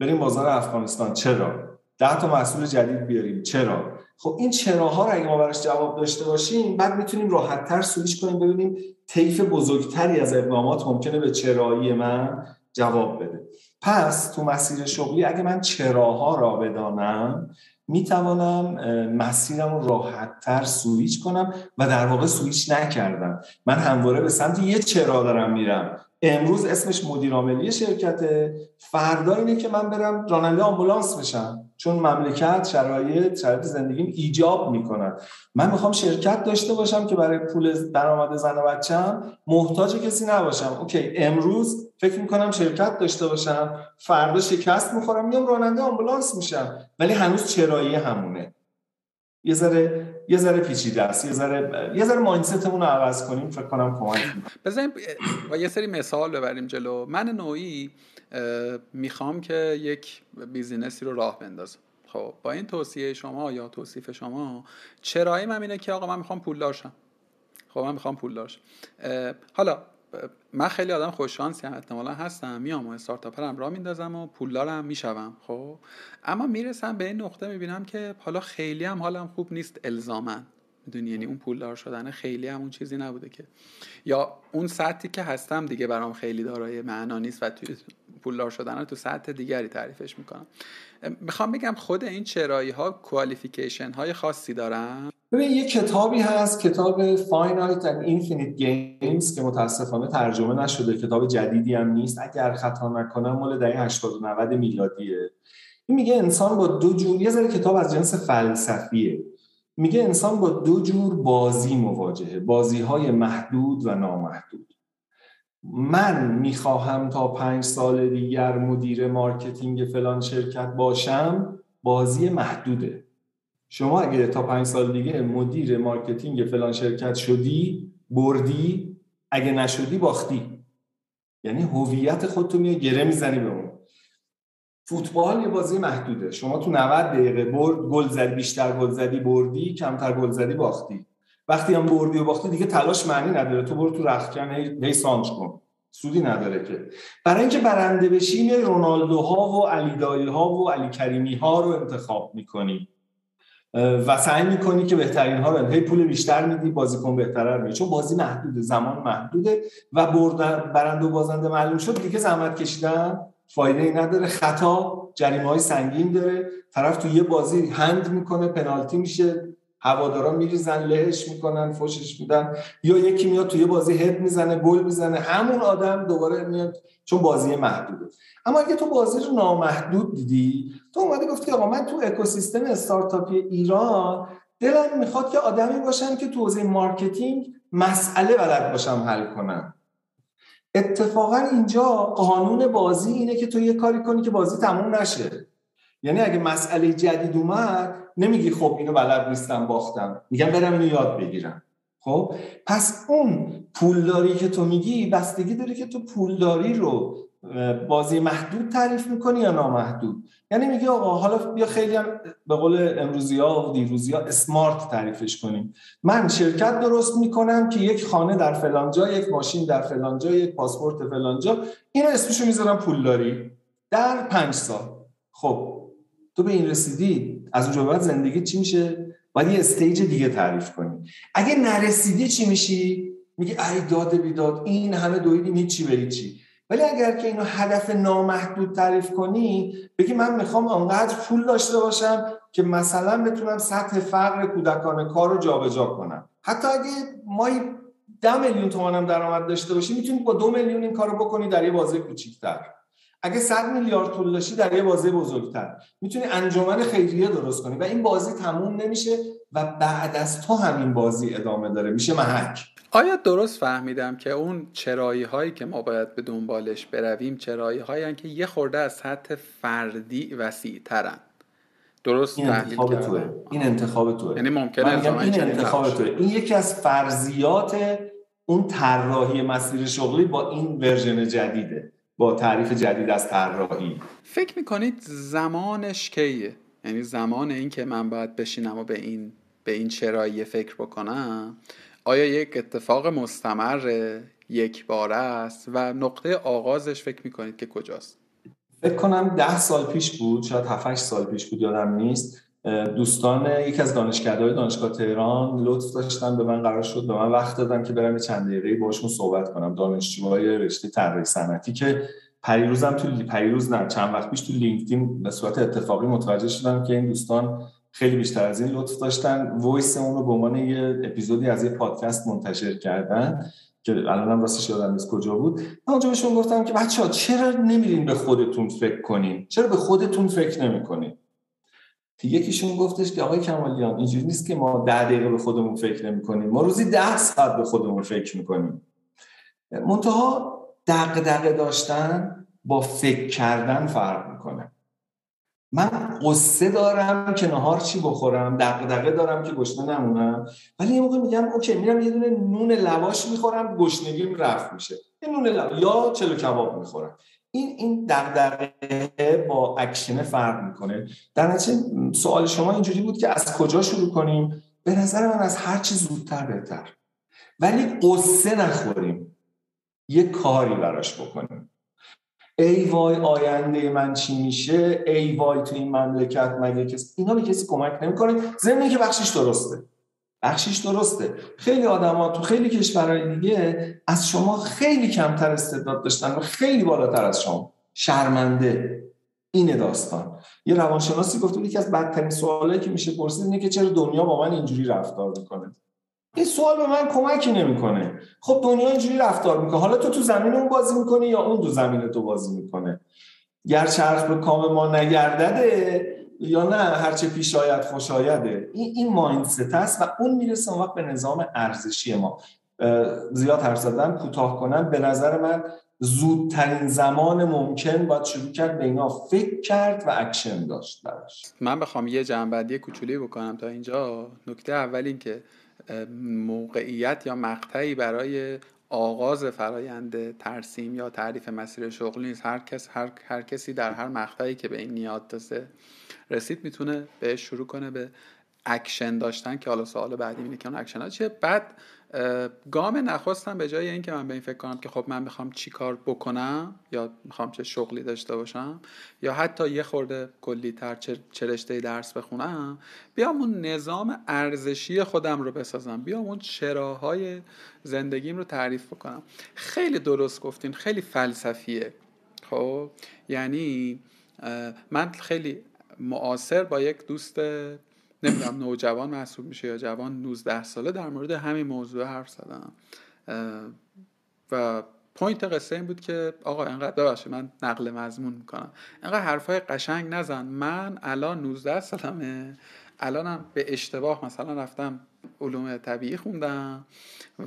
بریم بازار افغانستان. چرا؟ ده تا محصول جدید بیاریم. چرا؟ خب این چراها رو اگه ما براش جواب داشته باشیم بعد می‌تونیم راحتتر سویش کنیم ببینیم طیف بزرگتری از اقدامات ممکنه به چرایی من جواب بده. پس تو مسیر شغلی اگه من چراها را بدانم می‌توانم مسیرم رو راحتتر سویچ کنم و در واقع سویچ نکردم. من همواره به سمت یه چرا دارم میرم. امروز اسمش مدیر عاملی شرکته. فردا اینه که من برم راننده آمبولانس بشم. چون مملکت شرایط شرایط زندگیم ایجاب می‌کنن من می‌خوام شرکت داشته باشم که برای پول درآمد زن و بچم محتاج کسی نباشم. okay امروز فکر می‌کنم شرکت داشته باشم. فردا شکست می‌خورم میام راننده آمبولانس میشم. ولی هنوز چرایی همونه. یه ذره یه ذره پیچیده است یه ذره یه ذره مایندستمون رو عوض کنیم فکر کنم کمک بزنیم با یه سری مثال ببریم جلو. من نوعی می‌خوام که یک بیزینسی رو راه بندازم. خب با این توصیه شما یا توصیف شما چرایی من اینه که آقا من می‌خوام پولدار شم. خب من می‌خوام پولدار شم. حالا من خیلی آدم خوششانسی هم احتمالا هستم. میام و استارتاپرم را میندازم و پولدارم می‌شوم خب؟ اما می‌رسم به این نقطه می‌بینم که حالا خیلی هم حالم خوب نیست الزامن می‌دونی؟ یعنی اون پولدار شدن خیلی هم اون چیزی نبوده که. یا اون سطحی که هستم دیگه برام خیلی دارای معنا نیست و توی پولدار شدن رو تو سطح دیگری تعریفش می‌کنم. می‌خوام بگم خود این چرایی ها کوالیفیکیشن های خاصی دارن. ببین یه کتابی هست کتاب Finite and Infinite Games که متاسفانه ترجمه نشده. کتاب جدیدی هم نیست. اگر خطا نکنم مال دهه 80 و 90 میلادیه. این میگه انسان با دو جور یه ذره کتاب از جنس فلسفیه. میگه انسان با دو جور بازی مواجهه. بازی های محدود و نامحدود. من می‌خواهم تا پنج سال دیگر مدیر marketing فلان شرکت باشم. بازی محدوده. شما اگه تا پنج سال دیگه مدیر marketing فلان شرکت شدی بردی اگه نشدی باختی. یعنی هویت خودتو میای گره می‌زنی به اون. فوتبال یه بازی محدوده. شما تو 90 دقیقه برد گل زدی بیشتر گل زدی بردی کمتر گل زدی باختی. وقتی هم بردی و باختی دیگه تلاش معنی نداره. تو برو تو رختکن هی سانچ کن. سودی نداره که. برای اینکه برنده بشی رونالدو ها و علی ها و علی کریمی ها رو انتخاب می‌کنی. و سعی می‌کنی که بهترین ها رو هی پول بیشتر میدی بازیکن بهتر رو. چون بازی محدوده زمان محدوده و بردن برنده و بازنده معلوم شد. دیگه زحمت کشیدن فایده ای نداره. خطا جریمه های سنگین داره. طرف تو یه بازی hand می‌کنه پنالتی میشه هوادارا میریزن لهش می‌کنن فوشش میدن. یا یکی میاد توی بازی head می‌زنه گل می‌زنه. همون آدم دوباره میاد چون بازی محدوده. اما اگه تو بازی رو نامحدود دیدی تو اومدی گفتی آقا من تو اکوسیستم استارتاپی ایران دلم می‌خواد که آدمی باشم که تو حوزه marketing مسئله بلد باشم حل کنم. اتفاقا اینجا قانون بازی اینه که تو یه کاری کنی که بازی تموم نشه. یعنی اگه مسئله جدید اومد نمیگی خب اینو بلد نیستم باختم. میگم برم اینو یاد بگیرم. خب؟ پس اون پولداری که تو میگی بستگی داره که تو پولداری رو بازی محدود تعریف می‌کنی یا نامحدود؟ یعنی میگه آقا حالا بیا خیلی هم به قول امروزی ها و دیروزی ها اسمارت تعریفش کنیم. من شرکت درست می‌کنم که یک خانه در فلانجا یک ماشین در فلانجا یک پاسپورت فلانجا اینو اسمشو می‌ذارم پولداری. در پنج سال. خب تو به این رسیدی از اونجا بعد زندگی چی میشه؟ باید یه استیج دیگه تعریف کنی. اگه نرسیدی چی میشی؟ میگه ای داد بیداد این همه دویدیم هیچی به هیچی. ولی اگر که اینو هدف نامحدود تعریف کنی بگی من می‌خوام آنقدر پول داشته باشم که مثلا بتونم سطح فقر کودکان کار رو جابجا کنم. حتی اگه مایی ده میلیون تومانم درآمد داشته باشی می‌تونی با دو میلیون این کارو بکنی در یه بازه کوچیکتر. اگه 100 میلیارد پول داشتی در یه بازی بزرگتر. می‌تونی انجمن خیریه درست کنی. و این بازی تموم نمیشه و بعد از تو همین بازی ادامه داره. میشه محک. آیا درست فهمیدم که اون چرایی هایی که ما باید به دنبالش برویم چرایی هایی که یه خورده از سطح فردی وسیع ترن درست این انتخاب توه. این انتخاب توه. یعنی ممکنه این انتخاب توه. این یکی از فرضیات اون طراحی مسیر شغلی با این ورژن جدیده. با تعریف جدید از طراحی. فکر می‌کنید زمانش کیه؟ یعنی زمان این که من باید بشینم و به این به این چرایی فکر بکنم؟ آیا یک اتفاق مستمر یک بار است و نقطه آغازش فکر می‌کنید که کجاست؟ فکر کنم ده سال پیش بود شاید 7 سال پیش بود یادم نیست. دوستان یکی از دانشگاه‌های دانشگاه تهران لطف داشتن به من قرار شد به من وقت دادن که برم چند دقیقه باشون صحبت کنم. دانشجوهای رشته طراحی صنعتی که پریروزم تو پریروز نه چند وقت پیش تو LinkedIn به صورت اتفاقی متوجه شدم که این دوستان خیلی بیشتر از این لطف داشتن. voice اون رو به عنوان یه اپیزودی از یه پادکست منتشر کردن که الانم راستش یادم نیست کجا بود. من اونجا بهشون گفتم که بچه ها چرا نمیرین به خودتون فکر کنین؟ چرا به خودتون فکر نمی‌کنین؟ یکیشون گفتش که آقای کمالیان اینجوری نیست که ما ده دقیقه به خودمون فکر نمی کنیم ما روزی ده ساعت به خودمون فکر می‌کنیم. منتها دقدقه داشتن با فکر کردن فرق می‌کنه. من قصه دارم که نهار چی بخورم دقدقه دارم که گشنه نمونم. ولی یه موقع میگم okay میرم یه دونه نون لواش می‌خورم گشنگیم رفع میشه. یه نون لواش یا چلو کباب می‌خورم. این این دغدغه با اکشن فرق می‌کنه. در نتیجه سوال شما اینجوری بود که از کجا شروع کنیم؟ به نظر من از هر چی زودتر بهتر. ولی غصه نخوریم. یه کاری براش بکنیم. ای وای آینده من چی میشه؟ ای وای تو این مملکت مگه کسی اینا به کسی کمک نمی‌کنه. ضمن که بخشش درسته. بخشش درسته. خیلی آدما تو خیلی کشورهای دیگه از شما خیلی کمتر استعداد داشتن و خیلی بالاتر از شما. شرمنده. اینه داستان. یه روانشناسی گفته یکی از بدترین سوالایی که میشه پرسید اینه که چرا دنیا با من اینجوری رفتار می‌کنه؟ این سوال به من کمکی نمی‌کنه. خب دنیا اینجوری رفتار می‌کنه. حالا تو تو زمین اون بازی می‌کنی یا اون تو زمین تو بازی می‌کنه؟ گر چرخ به کام ما نگردده یا نه هرچه پیش آید خوش آیده این این مایندست است و اون می‌رسه وقت به نظام ارزشی ما. زیاد حرف زدن کوتاه کنم. به نظر من زودترین زمان ممکن باید شروع کرد به اینا فکر کرد و اکشن داشت براش. من بخوام یه جمع‌بندی کوچولی بکنم تا اینجا. نکته اول این که موقعیت یا مقطعی برای آغاز فرایند ترسیم یا تعریف مسیر شغلی نیست. هر کس هر, هر کسی در هر مقطعی که به این نیاد دسته رسید می‌تونه بهش شروع کنه به اکشن داشتن که حالا سوال بعدی اینه که اون اکشن ها چیه؟ بعد گام نخستم به جای اینکه من به این فکر کنم که خب من می‌خوام چی کار بکنم یا می‌خوام چه شغلی داشته باشم یا حتی یه خورده کلی تر چه رشته درس بخونم بیام اون نظام ارزشی خودم رو بسازم. بیام اون چراهای زندگیم رو تعریف بکنم. خیلی درست گفتین خیلی فلسفیه. خب؟ یعنی من خیلی معاصر با یک دوست نمی‌دونم نوجوان محسوب میشه یا جوان 19 ساله در مورد همین موضوع حرف زدم. و point قصه این بود که آقا انقدر ببخشید من نقل مضمون می‌کنم. انقدر حرفای قشنگ نزن. من الان 19 سالمه. الانم به اشتباه مثلا رفتم علوم طبیعی خوندم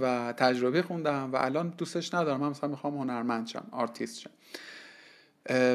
و تجربی خوندم و الان دوستش ندارم. من مثلا می‌خوام هنرمند شم آرتیست شم.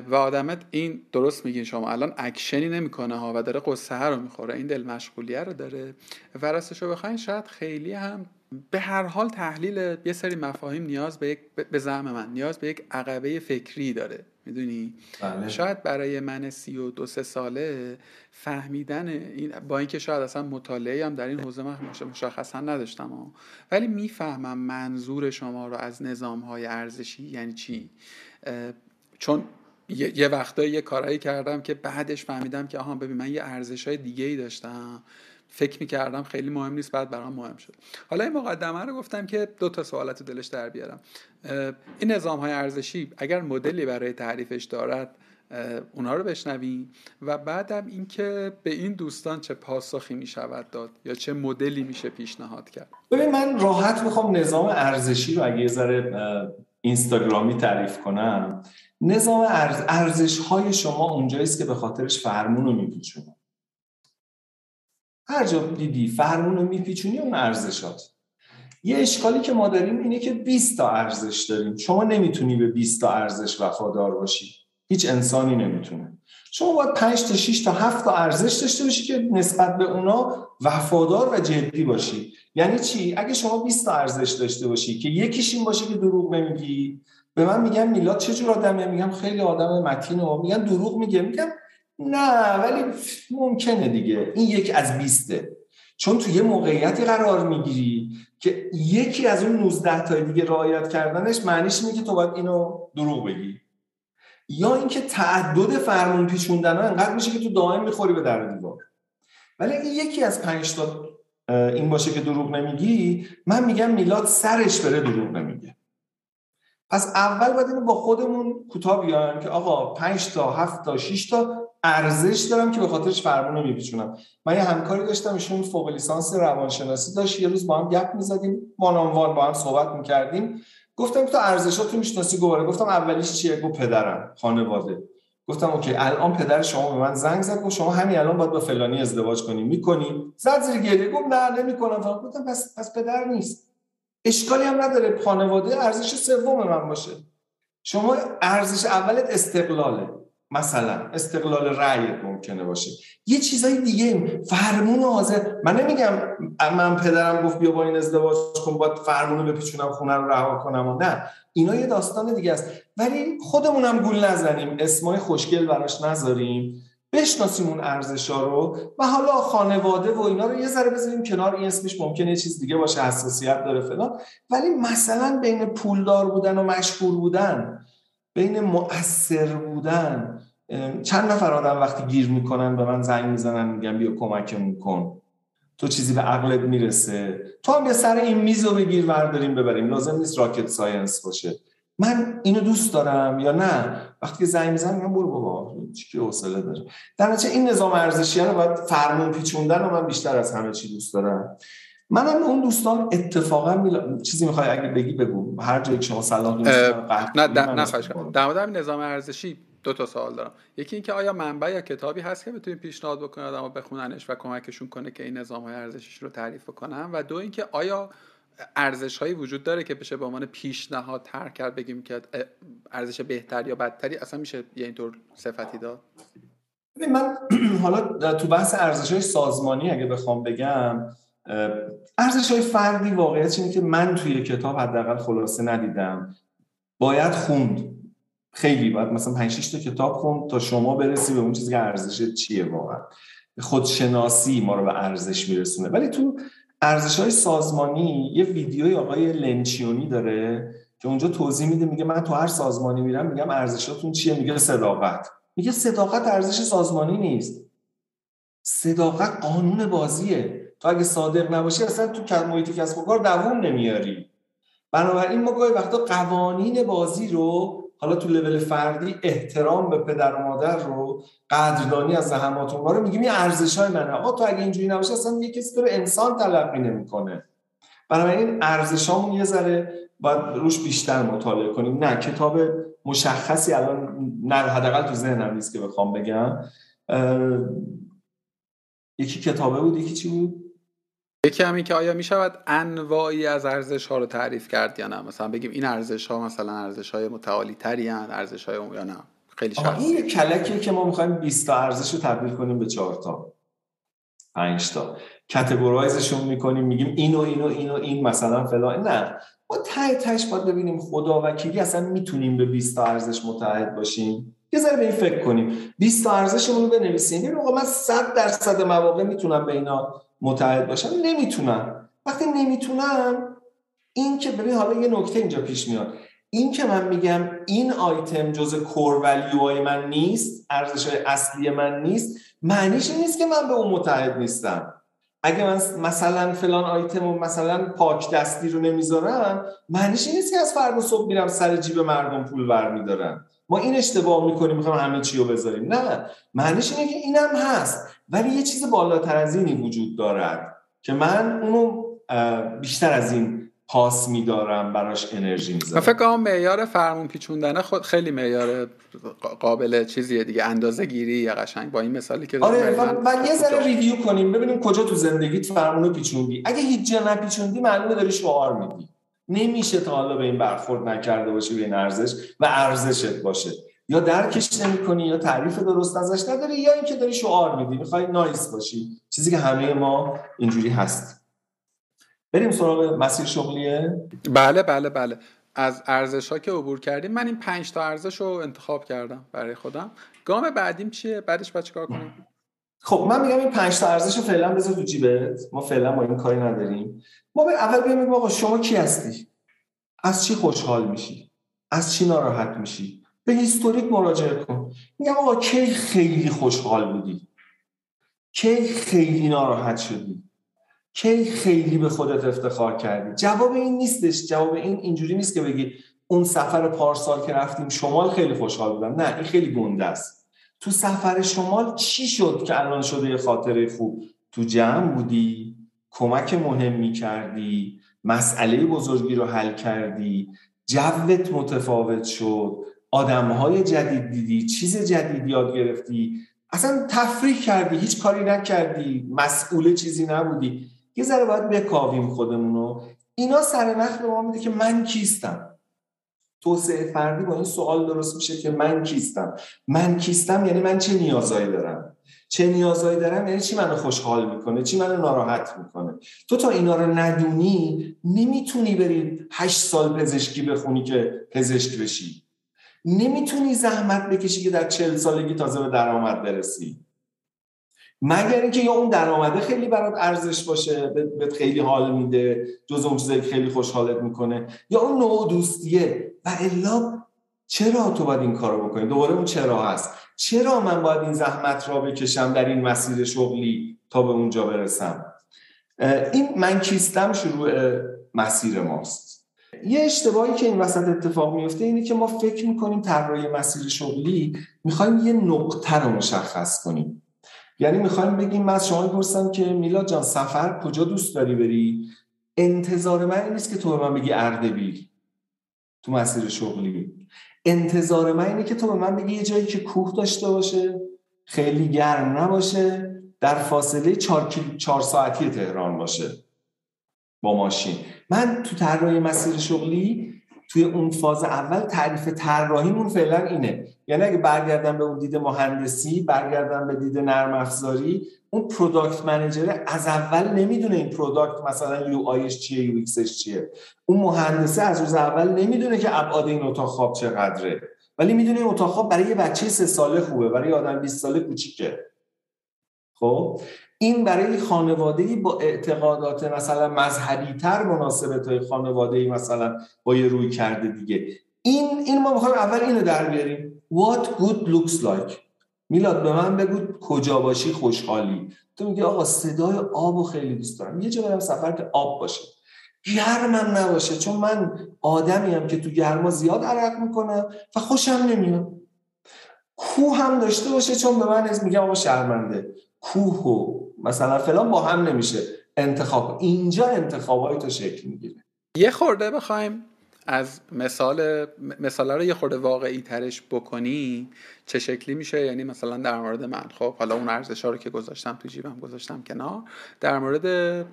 و آدمت این درست میگین شما. الان اکشنی نمی‌کنه ها و داره قصه رو می‌خوره. این دل مشغولیه رو داره. و راستش رو بخواین شاید خیلی هم به هر حال تحلیل یه سری مفاهیم نیاز به یک به زعم من نیاز به یک عقبه فکری داره. می‌دونی؟ بله. شاید برای من سی و دو سه ساله فهمیدن این با اینکه شاید اصلا مطالعه هم در این حوزه من مشخصا نداشتم ولی می‌فهمم منظور شما رو از نظام های ارزشی یعنی چی؟ چون یه, یه وقتایی یه کارایی کردم که بعدش فهمیدم که آها ببین من یه ارزش های دیگه ای داشتم. فکر می‌کردم خیلی مهم نیست بعد برام مهم شد. حالا این مقدمه رو گفتم که دو تا سوالت دلش در بیارم. این نظام های ارزشی اگر مدلی برای تعریفش دارد اونا رو بشنویم و بعدم اینکه به این دوستان چه پاسخی می شود داد یا چه مدلی میشه پیشنهاد کرد. ببین من راحت می‌خوام نظام ارزشی رو اگه یه ذره اینستاگرامی تعریف کنم. نظام ارز... ارزش های شما اونجاییست که به خاطرش فرمون رو میپیچونی هر جا دیدی فرمون رو میپیچونی اون ارزشات. یه اشکالی که ما داریم اینه که 20 تا ارزش داریم. شما نمی‌تونی به 20 تا ارزش وفادار باشی. هیچ انسانی نمی‌تونه. شما باید 5 تا 6 تا 7 تا ارزش داشته باشی که نسبت به اونا وفادار و جدی باشی. یعنی چی؟ اگه شما 20 تا ارزش داشته باشی که یکیش این باشه که دروغ نمیگی به من میگن میلاد چه جور آدمیه؟ میگم خیلی آدم متین و میگن دروغ میگه. میگم نه ولی ممکنه دیگه. این یک از بیسته. چون تو یه موقعیتی قرار می‌گیری که یکی از اون 19 تا دیگه رعایت کردنش معنیش اینه که تو باید اینو دروغ بگی. یا اینکه تعدد فرمون پیچوندن ها انقدر میشه که تو دائم می‌خوری به در دیوار. ولی اگه یکی از پنج تا این باشه که دروغ نمیگی من میگم میلاد سرش بره دروغ نمیگه. پس اول باید اینو با خودمون کوتاه بیایم که آقا 5 تا 7 تا 6 تا ارزش دارم که به خاطرش فرمون رو میپیچونم. من یه همکاری داشتم ایشون فوق لیسانس روانشناسی داشت. یه روز با هم گپ می‌زدیم وان با هم صحبت می‌کردیم. گفتم تو ارزشاتو می‌شناسی گواره گفتم اولیش چیه؟ گفت پدرم خانواده. گفتم اوکی الان پدر شما به من زنگ زد گفت شما همین الان باید با فلانی ازدواج کنی می‌کنی؟ زد زیر گریه گفت نه نمی‌کنم. گفتم پس پس پدر نیست. اشکالی هم نداره. خانواده ارزش سوم من باشه. شما ارزش اولت استقلاله. مثلا استقلال رأی ممکنه باشه. یه چیزای دیگه فرمون حاضر. من نمیگم من پدرم گفت بیا با این ازدواج کن باید فرمون رو بپیچونم خونه رو رها کنم و نه. اینا یه داستان دیگه است. ولی خودمونم گول نزنیم. اسمای خوشگل براش نذاریم. بشناسیم اون ارزش ها رو و حالا خانواده و اینا رو یه ذره بذاریم کنار. این اسمش ممکنه یه چیز دیگه باشه حساسیت داره فلان. ولی مثلا بین پولدار بودن و مشهور بودن بین مؤثر بودن چند نفر آدم وقتی گیر می‌کنن به من زنگ می‌زنن میگن بیا کمکمون کن. تو چیزی به عقلت می‌رسه. تو هم یه سر این میز رو بگیر ورداریم ببریم. لازم نیست راکت ساینس باشه. من اینو دوست دارم یا نه؟ وقتی که زنگ می‌زنم میگم برو بابا چی حوصله داره. در نتیجه این نظام ارزشی رو باید فرمون پیچوندن رو من بیشتر از همه چی دوست دارم. منم اون دوستان اتفاقا میلا... چیزی می‌خوای اگه بگی بگو. هر جایی شما صلاح نه نه نه در مورد نظام ارزشی دو تا سوال دارم. یکی اینکه آیا منبع یا کتابی هست که بتونیم پیشنهاد بکنیم آدم‌ها بخوننش و کمکشون کنه که این نظام های ارزشیش رو تعریف کنن و دو اینکه آیا ارزش هایی وجود داره که بشه به عنوان پیشنهاد تر کرد بگیم که ارزش بهتر یا بدتری اصلا میشه یه اینطور صفتی داد؟ من حالا تو بحث ارزش های سازمانی اگه بخوام بگم ارزش های فردی واقعیت اینه که من توی کتاب حداقل خلاصه ندیدم. باید خوند. خیلی باید مثلا 5 6 تا کتاب خوند تا شما برسی به اون چیزی که ارزش چیه واقعا. خودشناسی ما رو به ارزش میرسونه. ولی تو ارزش های سازمانی یه ویدیوی آقای لنچیونی داره که اونجا توضیح میده میگه من تو هر سازمانی میرم میگم ارزشاتون چیه؟ میگه صداقت. میگه صداقت ارزش سازمانی نیست. صداقت قانون بازیه. تو اگه صادق نباشی اصلا تو محیط کسب و کار دووم نمیاری. بنابراین ما گاهی وقتا قوانین بازی رو حالا تو لول فردی احترام به پدر و مادر رو قدردانی از زحمات اونها رو میگیم این ارزش های منه. آقا تو اگه اینجوری نباشه اصلا یه کسی تو انسان تلقی نمی‌کنه. این ارزشامون یه ذره باید روش بیشتر مطالعه کنیم. نه کتاب مشخصی الان نه حداقل تو ذهنم نیست که بخوام بگم. یکی کتابه بود یکی چی بود؟ یکی همین که آیا می شود انواعی از ارزش ها رو تعریف کرد یا نه؟ مثلا بگیم این ارزش ها مثلا ارزش های متعالی تری ارزش های یا نه؟ خیلی این کلکیه که ما می‌خوایم 20 تا ارزش رو تبدیل کنیم به 4 تا. پنج تا. کتگورایزشون می‌کنیم میگیم اینو اینو اینو این مثلا فلان. نه. ما ته تش باید ببینیم خدا وکیلی اصلا می‌تونیم به 20 تا ارزش متحد باشیم. یه ذره به این فکر کنیم. 20 تا ارزشمون رو بنویسیم. ببین آقا من 100 درصد مواقع می‌تونم به اینا متحد باشم نمی‌تونم وقتی نمی‌تونم این که ببین حالا یه نکته اینجا پیش میاد. این که من میگم این آیتم جز کور ولیو من نیست ارزش های اصلی من نیست معنیش نیست که من به اون متحد نیستم. اگه من مثلا فلان آیتم و مثلا پاک دستی رو نمی‌ذارم معنیش نیست که از فردا صبح میرم سر جیب مردم پول ور میدارم. ما این اشتباه می‌کنیم می‌خوام همه چی رو بذاریم. نه معنیش اینه که اینم هست. ولی یه چیز بالاتر از اینی وجود دارد که من اونو بیشتر از این پاس میدارم براش انرژی می‌ذارم. فکر کنم معیار فرمون پیچوندن خود خیلی معیار قابل چیزیه دیگه اندازه گیری یا قشنگ. با این مثالی که آره و, یه ذره ریویو کنیم ببینیم کجا تو زندگیت فرمون پیچوندی. اگه هیچ جا نپیچوندی معلومه داری شعار میدی. نمیشه تا حالا به این برخورد نکرده باشی به این ارزش و ارزشت باشه. یا درکش نمی‌کنی یا تعریف درست ازش نداری یا اینکه داری شعار میدی می‌خوای نایس باشی. چیزی که همه ما اینجوری هست. بریم سراغ مسیر شغلیه. بله بله بله. از ارزش ها که عبور کردیم من این پنج تا ارزش رو انتخاب کردم برای خودم. گام بعدیم چیه؟ بعدش باید کار کنیم؟ خب من میگم این پنج تا ارزش رو فعلا بذار تو جیبت. ما فعلا با این کاری نداریم. ما به اول بیایم آقا شما کی هستی؟ از چی خوشحال میشی؟ از چی ناراحت میشی؟ به هیستوریک مراجعه کن. میگم آقا کی خیلی خوشحال بودی؟ کی خیلی ناراحت شدی؟ کی خیلی به خودت افتخار کردی؟ جواب این نیستش. جواب این اینجوری نیست که بگی اون سفر پارسال که رفتیم شمال خیلی خوشحال بودم. نه این خیلی گنده است. تو سفر شمال چی شد که الان شده یه خاطره خوب؟ تو جمع بودی کمک مهمی کردی مسئله بزرگی رو حل کردی جوت متفاوت شد. آدمهای جدید دیدی چیز جدید یاد گرفتی؟ اصلا تفریح کردی هیچ کاری نکردی مسئول چیزی نبودی. یه ذره باید بکاویم خودمونو اینا سر نخ به ما میده که من کیستم؟ توسعه فردی با این سوال درست میشه که من کیستم؟ من کیستم یعنی من چه نیازایی دارم؟ چه نیازایی دارم یعنی چی منو خوشحال می‌کنه؟ چی منو ناراحت می‌کنه؟ تو تا اینا رو ندونی نمی‌تونی بری هشت سال پزشکی بخونی که پزشک بشی. نمی‌تونی زحمت بکشی که در چل سالگی تازه به درآمد برسی. مگر اینکه یا اون درآمده خیلی برات ارزش باشه به خیلی حال میده جز اون چیزایی خیلی خوشحالت می‌کنه یا اون نوع دوستیه. و الا چرا تو باید این کارو بکنی؟ دوباره اون چرا هست. چرا من باید این زحمت را بکشم در این مسیر شغلی تا به اونجا برسم؟ این من کیستم شروع مسیر ماست. یه اشتباهی که این وسط اتفاق میفته اینه که ما فکر می‌کنیم طراحی مسیر شغلی می‌خوایم یه نقطه رو مشخص کنیم. یعنی می‌خوایم بگیم من از شما می‌پرسم که میلاد جان سفر کجا دوست داری بری؟ انتظار من این نیست که تو به من بگی اردبیل تو مسیر شغلی. انتظار من اینه که تو به من بگی یه جایی که کوه داشته باشه خیلی گرم نباشه در فاصله چهار, چهار ساعتی تهران باشه. با ماشین. من تو طراحی مسیر شغلی توی اون فاز اول تعریف طراحیمون فعلا اینه. یعنی اگه برگردم به اون دید مهندسی برگردم به دید نرم افزاری اون product manager از اول نمی‌دونه این product مثلا UI ش چیه UX ش چیه. اون مهندسه از روز اول نمی‌دونه که ابعاد این اتاق خواب چقدره. ولی می‌دونه این اتاق خواب برای یه بچه سه ساله خوبه برای آدم 20 ساله کوچیکه. خب؟ این برای خانواده با اعتقادات مثلا مذهبی تر مناسبه تا خانواده مثلا با یه روی کرده دیگه. این این ما می‌خوایم اول اینو در بیاریم. What good looks like? میلاد به من بگو کجا باشی خوشحالی. تو میگی آقا صدای آب خیلی دوست دارم. یه جا برم سفر که آب باشه. گرمم نباشه چون من آدمی که تو گرما زیاد عرق می‌کنم و خوشم نمیاد. کوه هم داشته باشه چون به من از میگم آقا شرمنده. کوه و مثلا فلان با هم نمیشه. انتخاب. اینجا انتخابای تو شکل می‌گیره. یه خورده بخوایم از مثال مثال رو یه خورده واقعی ترش بکنی چه شکلی میشه؟ یعنی مثلا در مورد من. خب حالا اون ارزش رو که گذاشتم تو جیبم گذاشتم کنار. در مورد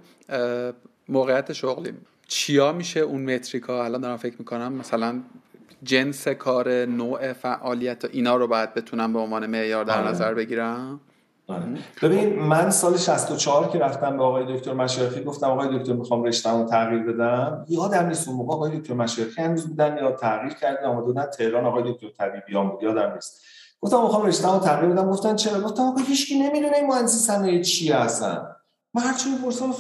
موقعیت شغلی. چیا میشه اون متریکا؟ الان دارم فکر می‌کنم مثلا جنس کار نوع فعالیت اینا رو باید بتونم به عنوان معیار در آره. نظر بگیرم. آره. ببین من سال 64 که رفتم به آقای دکتر مشایخی گفتم آقای دکتر می‌خوام رشتهمو تغییر بدم. یادم نیست اون موقع آقای دکتر مشایخی هنوز بودن یا تغییر کردن آمده بودن تهران آقای دکتر طبیبیان بود یادم نیست. گفتم می‌خوام رشتهمو تغییر بدم گفتن چرا؟ گفتم آقا هیچکی نمی‌دونه این مهندسی صنایع چی هستن. من هر چی می‌پرسم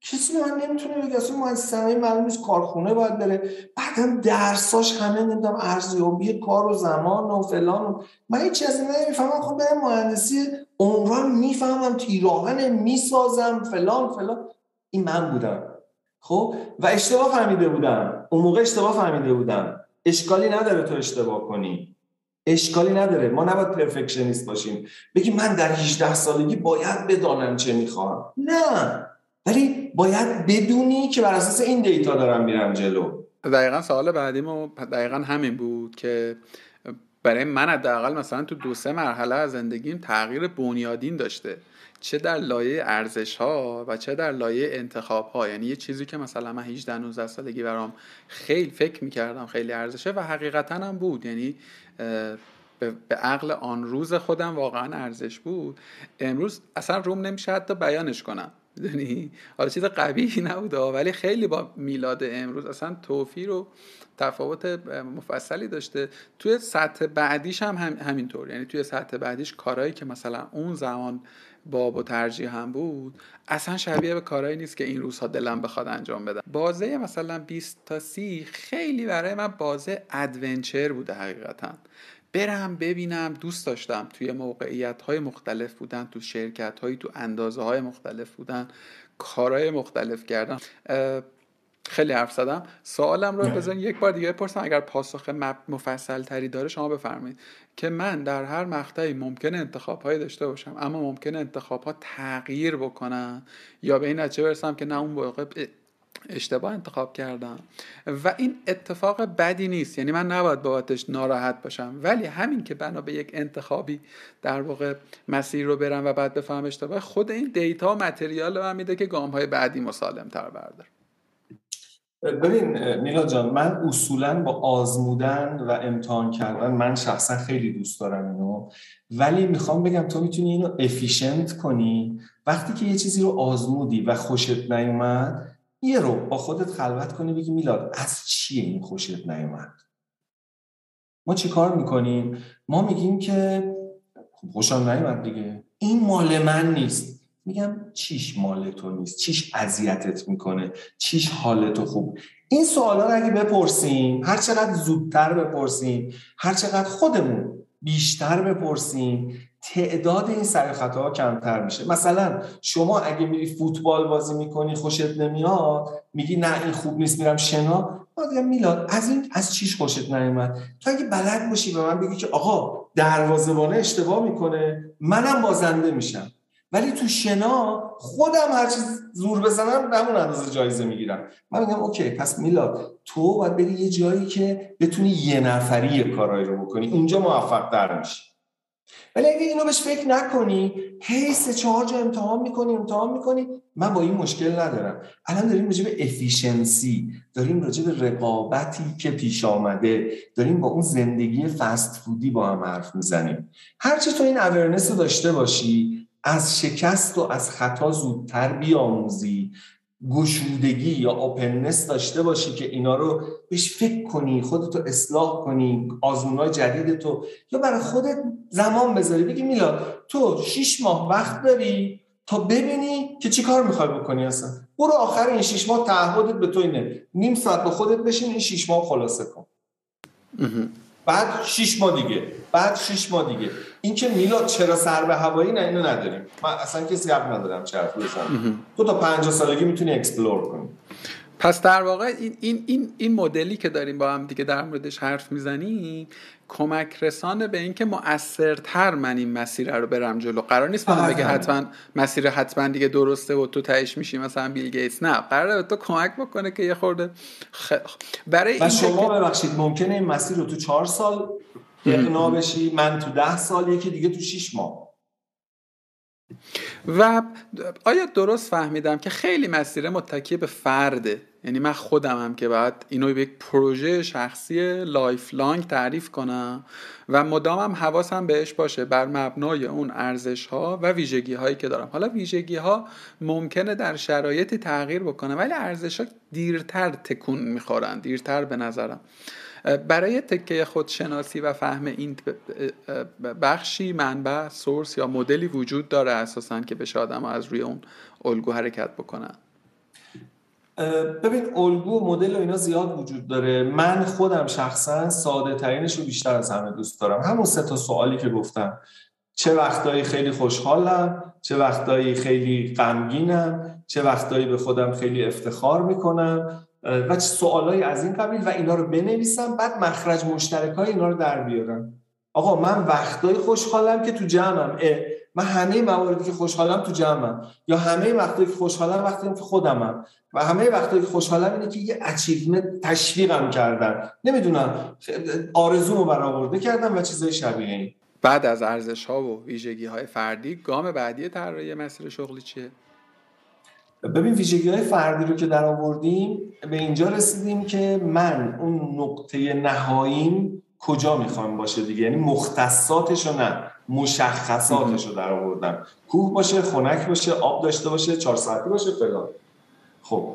کسی من نمی‌تونه بگه اصلا مهندسی صنایع معلوم نیست کارخونه باید بره. بعدم درساش همه نمی‌دونم ارزیابی کار و زمان و فلان و من هیچ چیزی نمی‌فهمم. خب برم مهندسی عمران می‌فهمم تیراهن می‌سازم فلان فلان. این من بودم. خب؟ و اشتباه فهمیده بودم. اون موقع اشتباه فهمیده بودم. اشکالی نداره تو اشتباه کنی. اشکالی نداره. ما نباید پرفکشنیست باشیم. بگی من در 18 سالگی باید بدانم چه می‌خوام. نه. ولی باید بدونی که بر اساس این دیتا دارم میرم جلو. دقیقا سوال بعدیمو دقیقا همین بود که برای من حداقل مثلا تو دو سه مرحله از زندگیم تغییر بنیادین داشته. چه در لایه ارزش ها و چه در لایه انتخاب ها یعنی یه چیزی که مثلا من 18 19 سالگی برام خیلی فکر می‌کردم خیلی ارزشه و حقیقتا هم بود. یعنی به عقل آن روز خودم واقعا ارزش بود. امروز اصلا روم نمیشه حتی بیانش کنم. می‌دونی حالا چیز قبیحی نبود ولی خیلی با میلاد امروز اصلا توفیر و تفاوت مفصلی داشته. توی سطح بعدیش هم, هم همینطور. یعنی توی سطح بعدیش کارهایی که مثلا اون زمان باب و ترجیح هم بود اصلا شبیه به کارهایی نیست که این روزها دلم بخواد انجام بدم. بازه مثلا 20 تا 30 خیلی برای من بازه ادونچر بوده حقیقتا. برم ببینم دوست داشتم. توی موقعیت های مختلف بودن تو شرکت هایی تو اندازه های مختلف بودن کارهای مختلف کردن خیلی حرف زدم. سوالم رو بزن یک بار دیگه بپرسم اگر پاسخ مفصل تری داره شما بفرمایید. که من در هر مقطعی ممکن انتخاب هایی داشته باشم اما ممکن انتخاب ها تغییر بکنن یا به این نتیجه برسم که نه اون موقع اشتباه انتخاب کردم. و این اتفاق بدی نیست. یعنی من نباید بابتش ناراحت باشم. ولی همین که بنا به یک انتخابی در واقع مسیر رو برم و بعد بفهم اشتباه خود این دیتا و متریال من میده که گام های بعدی مسالم تر بردار ببین میلا جان من اصولا با آزمودن و امتحان کردن من شخصا خیلی دوست دارم اینو. ولی می‌خوام بگم تو می‌تونی اینو افیشنت کنی. وقتی که یه چیزی رو آزمودی و خوشت نیومد یه رو با خودت خلوت کنی بگی میلاد از چیه این خوشت نیومد؟ ما چی کار می‌کنیم؟ ما میگیم که خوشم نیومد دیگه. این مال من نیست. میگم چیش مال تو نیست؟ چیش اذیتت می‌کنه؟ چیش حالتو خوب؟ این سوالا رو اگه بپرسیم هر چقدر زودتر بپرسیم هر چقدر خودمون بیشتر بپرسیم تعداد این سر خطاها کمتر میشه. مثلا شما اگه میری فوتبال بازی می‌کنی خوشت نمیاد میگی نه این خوب نیست میرم شنا. میگم میلاد از این از چیش خوشت نیومد؟ تو اگه بلد باشی به من بگی که آقا دروازه‌بان اشتباه می‌کنه منم بازنده میشم. ولی تو شنا خودم هر چیز زور بزنم همون اندازه جایزه می‌گیرم. من میگم okay پس میلاد تو باید بری یه جایی که بتونی یه نفری کارایی رو بکنی. اونجا موفق‌تر میشی. ولی اگه اینو بهش فکر نکنی هی سه چهار جا امتحان می‌کنی امتحان می‌کنی. من با این مشکل ندارم. الان داریم راجع به efficiency داریم راجع به رقابتی که پیش آمده داریم با اون زندگی فست فودی با هم حرف می‌زنیم. هرچی تو این اورنس داشته باشی از شکست و از خطا زودتر بیاموزی. گشودگی یا اوپننس داشته باشی که اینا رو بهش فکر کنی خودتو اصلاح کنی آزمونای جدید تو یا برای خودت زمان بذاری. بگی میلاد تو شیش ماه وقت داری تا ببینی که چی کار می‌خوای بکنی اصلا. برو آخر این شیش ماه تعهدت به تو اینه. نیم ساعت با خودت بشین این شیش ماه خلاصه کن. بعد شیش ماه دیگه. بعد شیش ماه دیگه. این که میلاد چرا سر به هوایی نه اینو نداریم. من اصلا کسی حق ندارم چه حرف بزنم تو تا 50 سالگی می‌تونی explore کنی. پس در واقع این, این, این, این مدلی که داریم با هم دیگه در موردش حرف می‌زنیم کمک رسانه به اینکه مؤثرتر من این مسیر رو برم جلو. قرار نیست من بگه حتما مسیر حتما دیگه درسته و تو تهش میشی مثلا بیل گیتس. نه قراره به تو کمک بکنه که یه خورده خ... برای و شما ببخشید ممکنه این مسیر رو تو چهار سال اقناع بشی من تو ده سال یکی دیگه تو شیش ماه. و آیا درست فهمیدم که خیلی مسیر متکی به فرده؟ یعنی من خودم هم که باید اینو به یک پروژه شخصی lifelong تعریف کنم و مدامم حواسم بهش باشه بر مبنای اون ارزش ها و ویژگی هایی که دارم. حالا ویژگی ها ممکنه در شرایطی تغییر بکنه ولی ارزش ها دیرتر تکون می‌خورن دیرتر به نظرم. برای تکه خودشناسی و فهم این بخشی منبع سورس یا مدلی وجود داره اساسا که بشه آدم از روی اون الگو حرکت بکنن. ببین الگو و مدل و اینا زیاد وجود داره. من خودم شخصا ساده ترینش رو بیشتر از همه دوست دارم. همون سه تا سوالی که گفتم. چه وقتایی خیلی خوشحالم چه وقتایی خیلی غمگینم چه وقتایی به خودم خیلی افتخار می‌کنم. و سوالایی از این قبیل و اینا رو بنویسم بعد مخرج مشترک های اینا رو در بیارم. آقا من وقتایی خوشحالم که تو جمعم. من همه مواردی که خوشحالم تو جمعم. یا همه وقتی که خوشحالم وقتی که خودمم. و همه وقتی که خوشحالم اینه که یه اچیومنت تشویقم کردن. نمی‌دونم آرزومو برآورده کردم و چیزای شبیه این. بعد از ارزش ها و ویژگی های فردی گام بعدی طراحی مسیر شغلی چیه؟ ببین ویژگی های فردی رو که در آوردیم به اینجا رسیدیم که من اون نقطه نهاییم کجا می‌خوام باشه دیگه؟ یعنی مختصاتش رو نه مشخصاتش رو در آوردم. کوه باشه خنک باشه آب داشته باشه چهار ساعتی باشه فلان. خب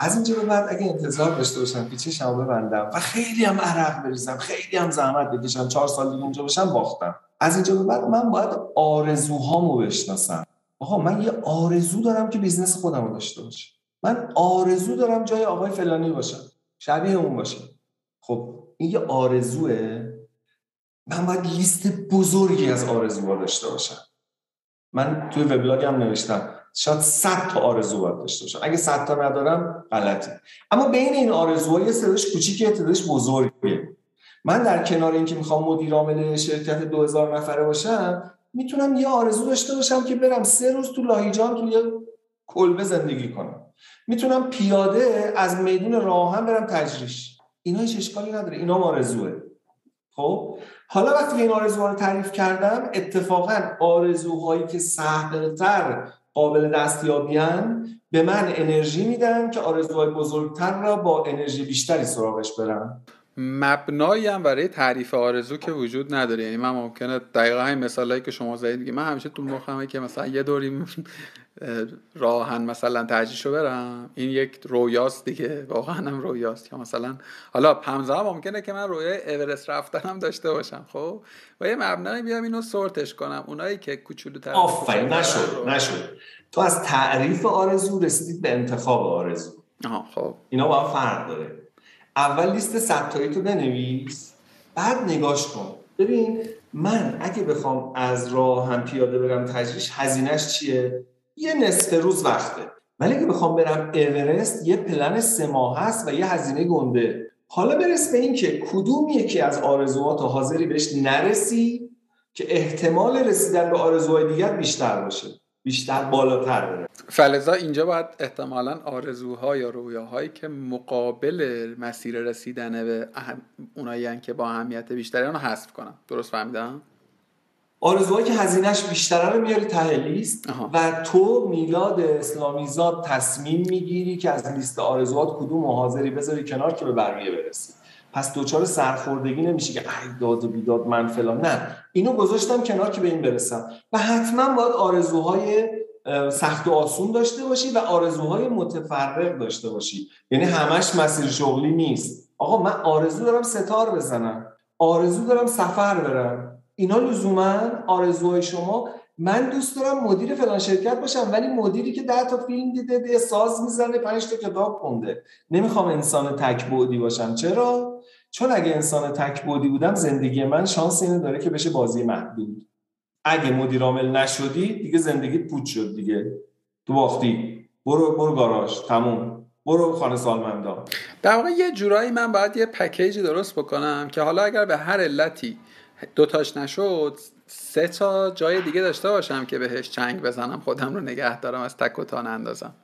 از اینجا به بعد اگه انتظار داشته باشم که چشم ببندم و خیلی هم عرق بریزم خیلی هم زحمت بکشم چهار سال دیگه اونجا باشم باختم. از اینجا به بعد من باید آرزوهامو بشناسم. آقا من یه آرزو دارم که business خودم رو داشته باشه من آرزو دارم جای آقای فلانی باشم. شبیه اون باشم. خب این یه آرزوه. من باید لیست بزرگی از آرزوها داشته باشم. من توی وبلاگم نوشتم. شاید 100 تا آرزو باید داشته باشم. اگه 100 تا ندارم غلطه. اما بین این آرزوها یه سرش کوچیکه تعدادش بزرگه من در کنار اینکه می‌خوام مدیر عامل شرکت 2000 نفره باشم می‌تونم یه آرزو داشته باشم که برم سه روز تو لاهیجان تو یه کلبه زندگی کنم. می‌تونم پیاده از میدون راهن برم تجریش. اینا هیچ اشکالی نداره. اینا آرزوه. خب؟ حالا وقتی این آرزوها رو تعریف کردم اتفاقا آرزوهایی که سهلتر قابل دستیابیان به من انرژی میدن که آرزوهای بزرگتر را با انرژی بیشتری سراغش برم. مبنایی هم برای تعریف آرزو که وجود نداره. یعنی من ممکنه دقیقا این مثالایی که شما زدید من همیشه تو مخمه که مثلا یه دوری راهن مثلا ترجیح برم. این یک رویاست دیگه. واقعا هم رویاست. که مثلا حالا همزمان ممکنه که من رویای اورست رفتنم داشته باشم خب؟ و یه مبنایی بیام اینو سورتش کنم. اونایی که کوچولوتر آفرین. نشد. نشد. تو از تعریف آرزو رسیدید به انتخاب آرزو. آها خب. اینا با فرق داره. اول لیست ستایی تو بنویس بعد نگاش کن. ببین من اگه بخوام از راه هم پیاده برم تجریش هزینهش چیه؟ یه نصف روز وقته. ولی اگه بخوام برم اورست یه پلن سه ماه هست و یه هزینه گنده. حالا برس به این که کدوم یکی از آرزوات حاضری بهش نرسی که احتمال رسیدن به آرزوهای دیگر بیشتر باشه. بیشتر بالاتر بره. فلزا اینجا باید احتمالا آرزوها یا رویاهایی که مقابل مسیر رسیدن به اهم... اونایی که با اهمیت بیشتری رو حذف کنم درست فهمیدم؟ آرزوهایی که هزینهش بیشتره رو میاری ته لیست و تو میلاد اسلامیزاد تصمیم می‌گیری که از لیست آرزوهات کدوم حاضری بذاری کنار که به برمیه برسی. پس دوچار سرخوردگی نمیشه که ای داد و بیداد من فلان. نه. اینو گذاشتم کنار که به این برسم. و حتما باید آرزوهای سخت و آسون داشته باشی و آرزوهای متفرق داشته باشی. یعنی همش مسیر شغلی نیست. آقا من آرزو دارم ستار بزنم. آرزو دارم سفر برم. اینا لزوما آرزوهای شما. من دوست دارم مدیر فلان شرکت باشم ولی مدیری که ده تا فیلم دیده یه ساز می‌زنه پنج تا کتاب خونده. نمی‌خوام انسان تک بعدی باشم. چرا؟ چون اگه انسان تک بعدی بودم زندگی من شانس اینو داره که بشه بازی محدود. اگه مدیر عامل نشدی دیگه زندگی پوچ شد دیگه. تو باختی. برو برو گاراژ. تموم. برو خانه سالمندان در واقع یه جورایی من باید یه پکیجی درست بکنم که حالا اگر به هر علتی دوتاش نشد سه تا جای دیگه داشته باشم که بهش چنگ بزنم خودم رو نگه دارم از تک و تان اندازم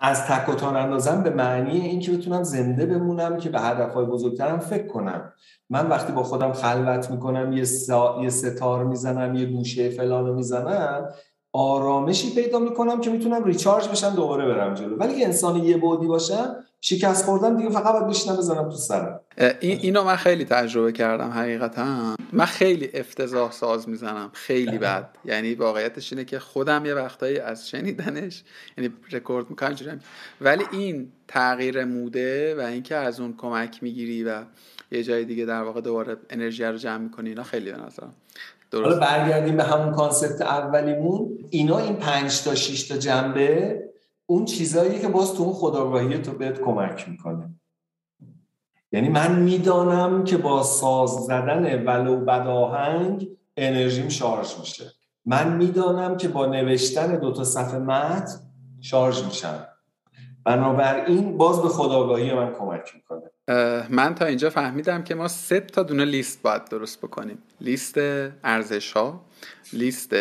از تک و اندازم به معنی اینکه بتونم زنده بمونم که به هدفهای بزرگترم فکر کنم. من وقتی با خودم خلوت می‌کنم یه, سا... یه ستار می‌زنم یه گوشه فلان رو می‌زنم آرامشی پیدا می‌کنم که می‌تونم ریچارج بشم دوباره برم جلو. ولی انسان یه بودی باشم شکست خوردم دیگه فقط باید بشینم بزنم تو سرم این اینو من خیلی تجربه کردم حقیقتا. من خیلی افتضاح ساز می‌زنم خیلی بد. یعنی واقعیتش اینه که خودم یه وقتایی از شنیدنش یعنی recover می‌کنم ولی این تغییر mood ه و اینکه از اون کمک می‌گیری و یه جای دیگه در واقع دوباره انرژی رو جمع می‌کنی اینا خیلی به نظرم حالا برگردیم به همون concept اولیمون. اینا این پنج تا 6 تا جنبه اون چیزایی که باز تو اون خودآگاهی تو بهت کمک می‌کنه. یعنی من می‌دانم که با ساز زدن ولو بدآهنگ انرژیم شارژ میشه. من می‌دانم که با نوشتن دو تا صفحه متن شارژ میشم. بنابراین باز به خداگاهی من کمک می‌کنه. من تا اینجا فهمیدم که ما سه تا دونه لیست باید درست بکنیم. لیست ارزش ها لیست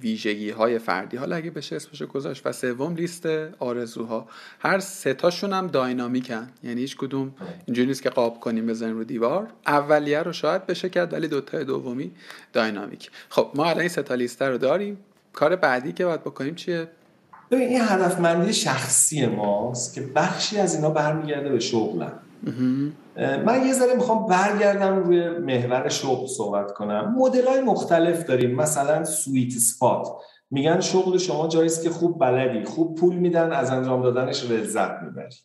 ویژگی های فردی. حالا اگه بشه اسمش گذاشت و سوم لیست آرزوها. هر سه تاشون هم داینامیکن. یعنی هیچ کدوم اینجوری نیست که قاب کنیم بزنیم رو دیوار. اولیه رو شاید بشه کرد ولی دوتای دومی dynamic. خب ما الان این سه تا لیست رو داریم. کار بعدی که باید بکنیم چیه؟ ببین این هدفمندی شخصی ماست که بخشی از اینا برمیگرده به شغلم من یه ذره می‌خوام برگردم روی محور شغل صحبت کنم. مدل های مختلف داریم مثلا sweet spot میگن شغل شما جاییست که خوب بلدی خوب پول میدن از انجام دادنش لذت می‌بری.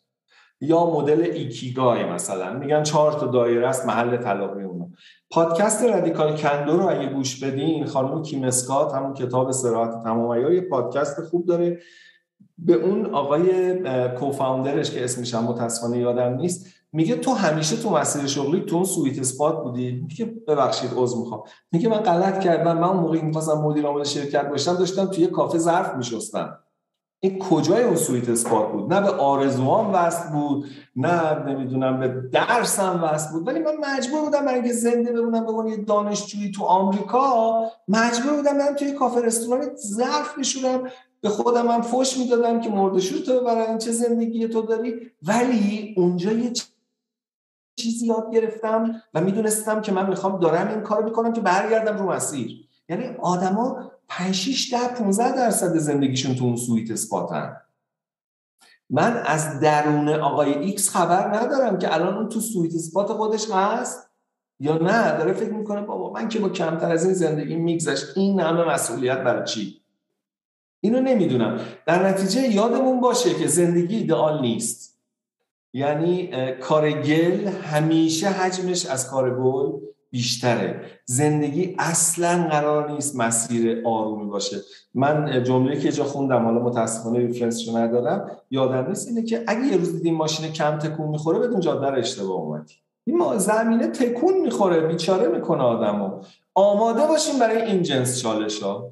یا مدل ikigai مثلا. میگن چهار تا دایره است محل تلاقی اونو پادکست Radical Candor رو اگه گوش بدین خانم کیم اسکات همون کتاب صراحت تمام یه پادکست خوب داره. به اون آقای co-founder ش که اسمش هم متاسفانه یادم نیست میگه تو همیشه تو مسیر شغلی تو اون sweet spot بودی. میگه ببخشید عذر می‌خوام. میگه من غلط کردم. من اون موقعی می‌خواستم مدیر عامل شرکت باشم داشتم توی کافه ظرف میشستم. این کجای اون sweet spot بود؟ نه به آرزوام وصل بود نه نمی‌دونم به درسم وصل بود. ولی من مجبور بودم برای اینکه زنده بمونم به یه دانشجویی تو آمریکا مجبور بودم برم توی کافه رستوران ظرف بشورم. به خودم هم فوش می‌دادم که مردشور تو ببرن چه زندگی تو داری. ولی اونجا یه چیزی یاد گرفتم و می‌دونستم که من می‌خوام دارم این کار می‌کنم که برگردم رو مسیر. یعنی آدما 5 6 10 15 درصد زندگیشون تو اون سویت اسپاتن. من از درون آقای ایکس خبر ندارم که الان اون تو sweet spot خودش هست یا نه. داره فکر می‌کنه بابا من که با کمتر از این زندگی میگذشت این همه مسئولیت برای چی؟ اینو نمی‌دونم. در نتیجه یادمون باشه که زندگی ایدئال نیست. یعنی کار گل همیشه حجمش از کار گل بیشتره. زندگی اصلا قرار نیست مسیر آرومی باشه. من جمله که جا خوندم حالا متاسفانه ریفرنسشو ندارم یادم نیست اینه که اگه یه روز دیدیم ماشین کم تکون می‌خوره بدون جاده رو اشتباه اومدی این زمینه تکون می‌خوره بیچاره می‌کنه آدمو. آماده باشیم برای این جنس چالش ها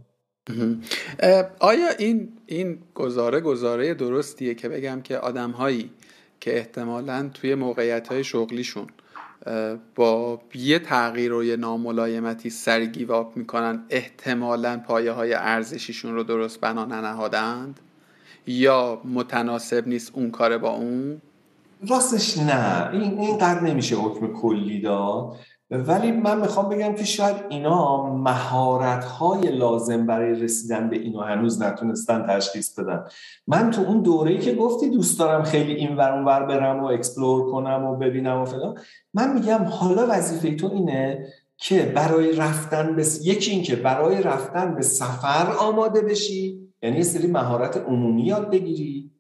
آیا این این گزاره گزاره درستیه که بگم که آدم هایی که احتمالا توی موقعیت های شغلیشون با یه تغییر و یه ناملایمتی سر گیواب می‌کنن احتمالا پایه های ارزشیشون رو درست بنا ننهادند یا متناسب نیست اون کار با اون؟ راستش نه. این اینقدر نمیشه حکم کلی داد. ولی من می‌خوام بگم که شاید اینا مهارت های لازم برای رسیدن به اینو هنوز نتونستن تشخیص بدن. من تو اون دوره‌ای که گفتی دوست دارم خیلی این ور اون ور برم و explore کنم و ببینم و فلان من میگم حالا وظیفه تو اینه که برای رفتن به یکی این که برای رفتن به سفر آماده بشی یعنی سری مهارت عمومی یاد بگیری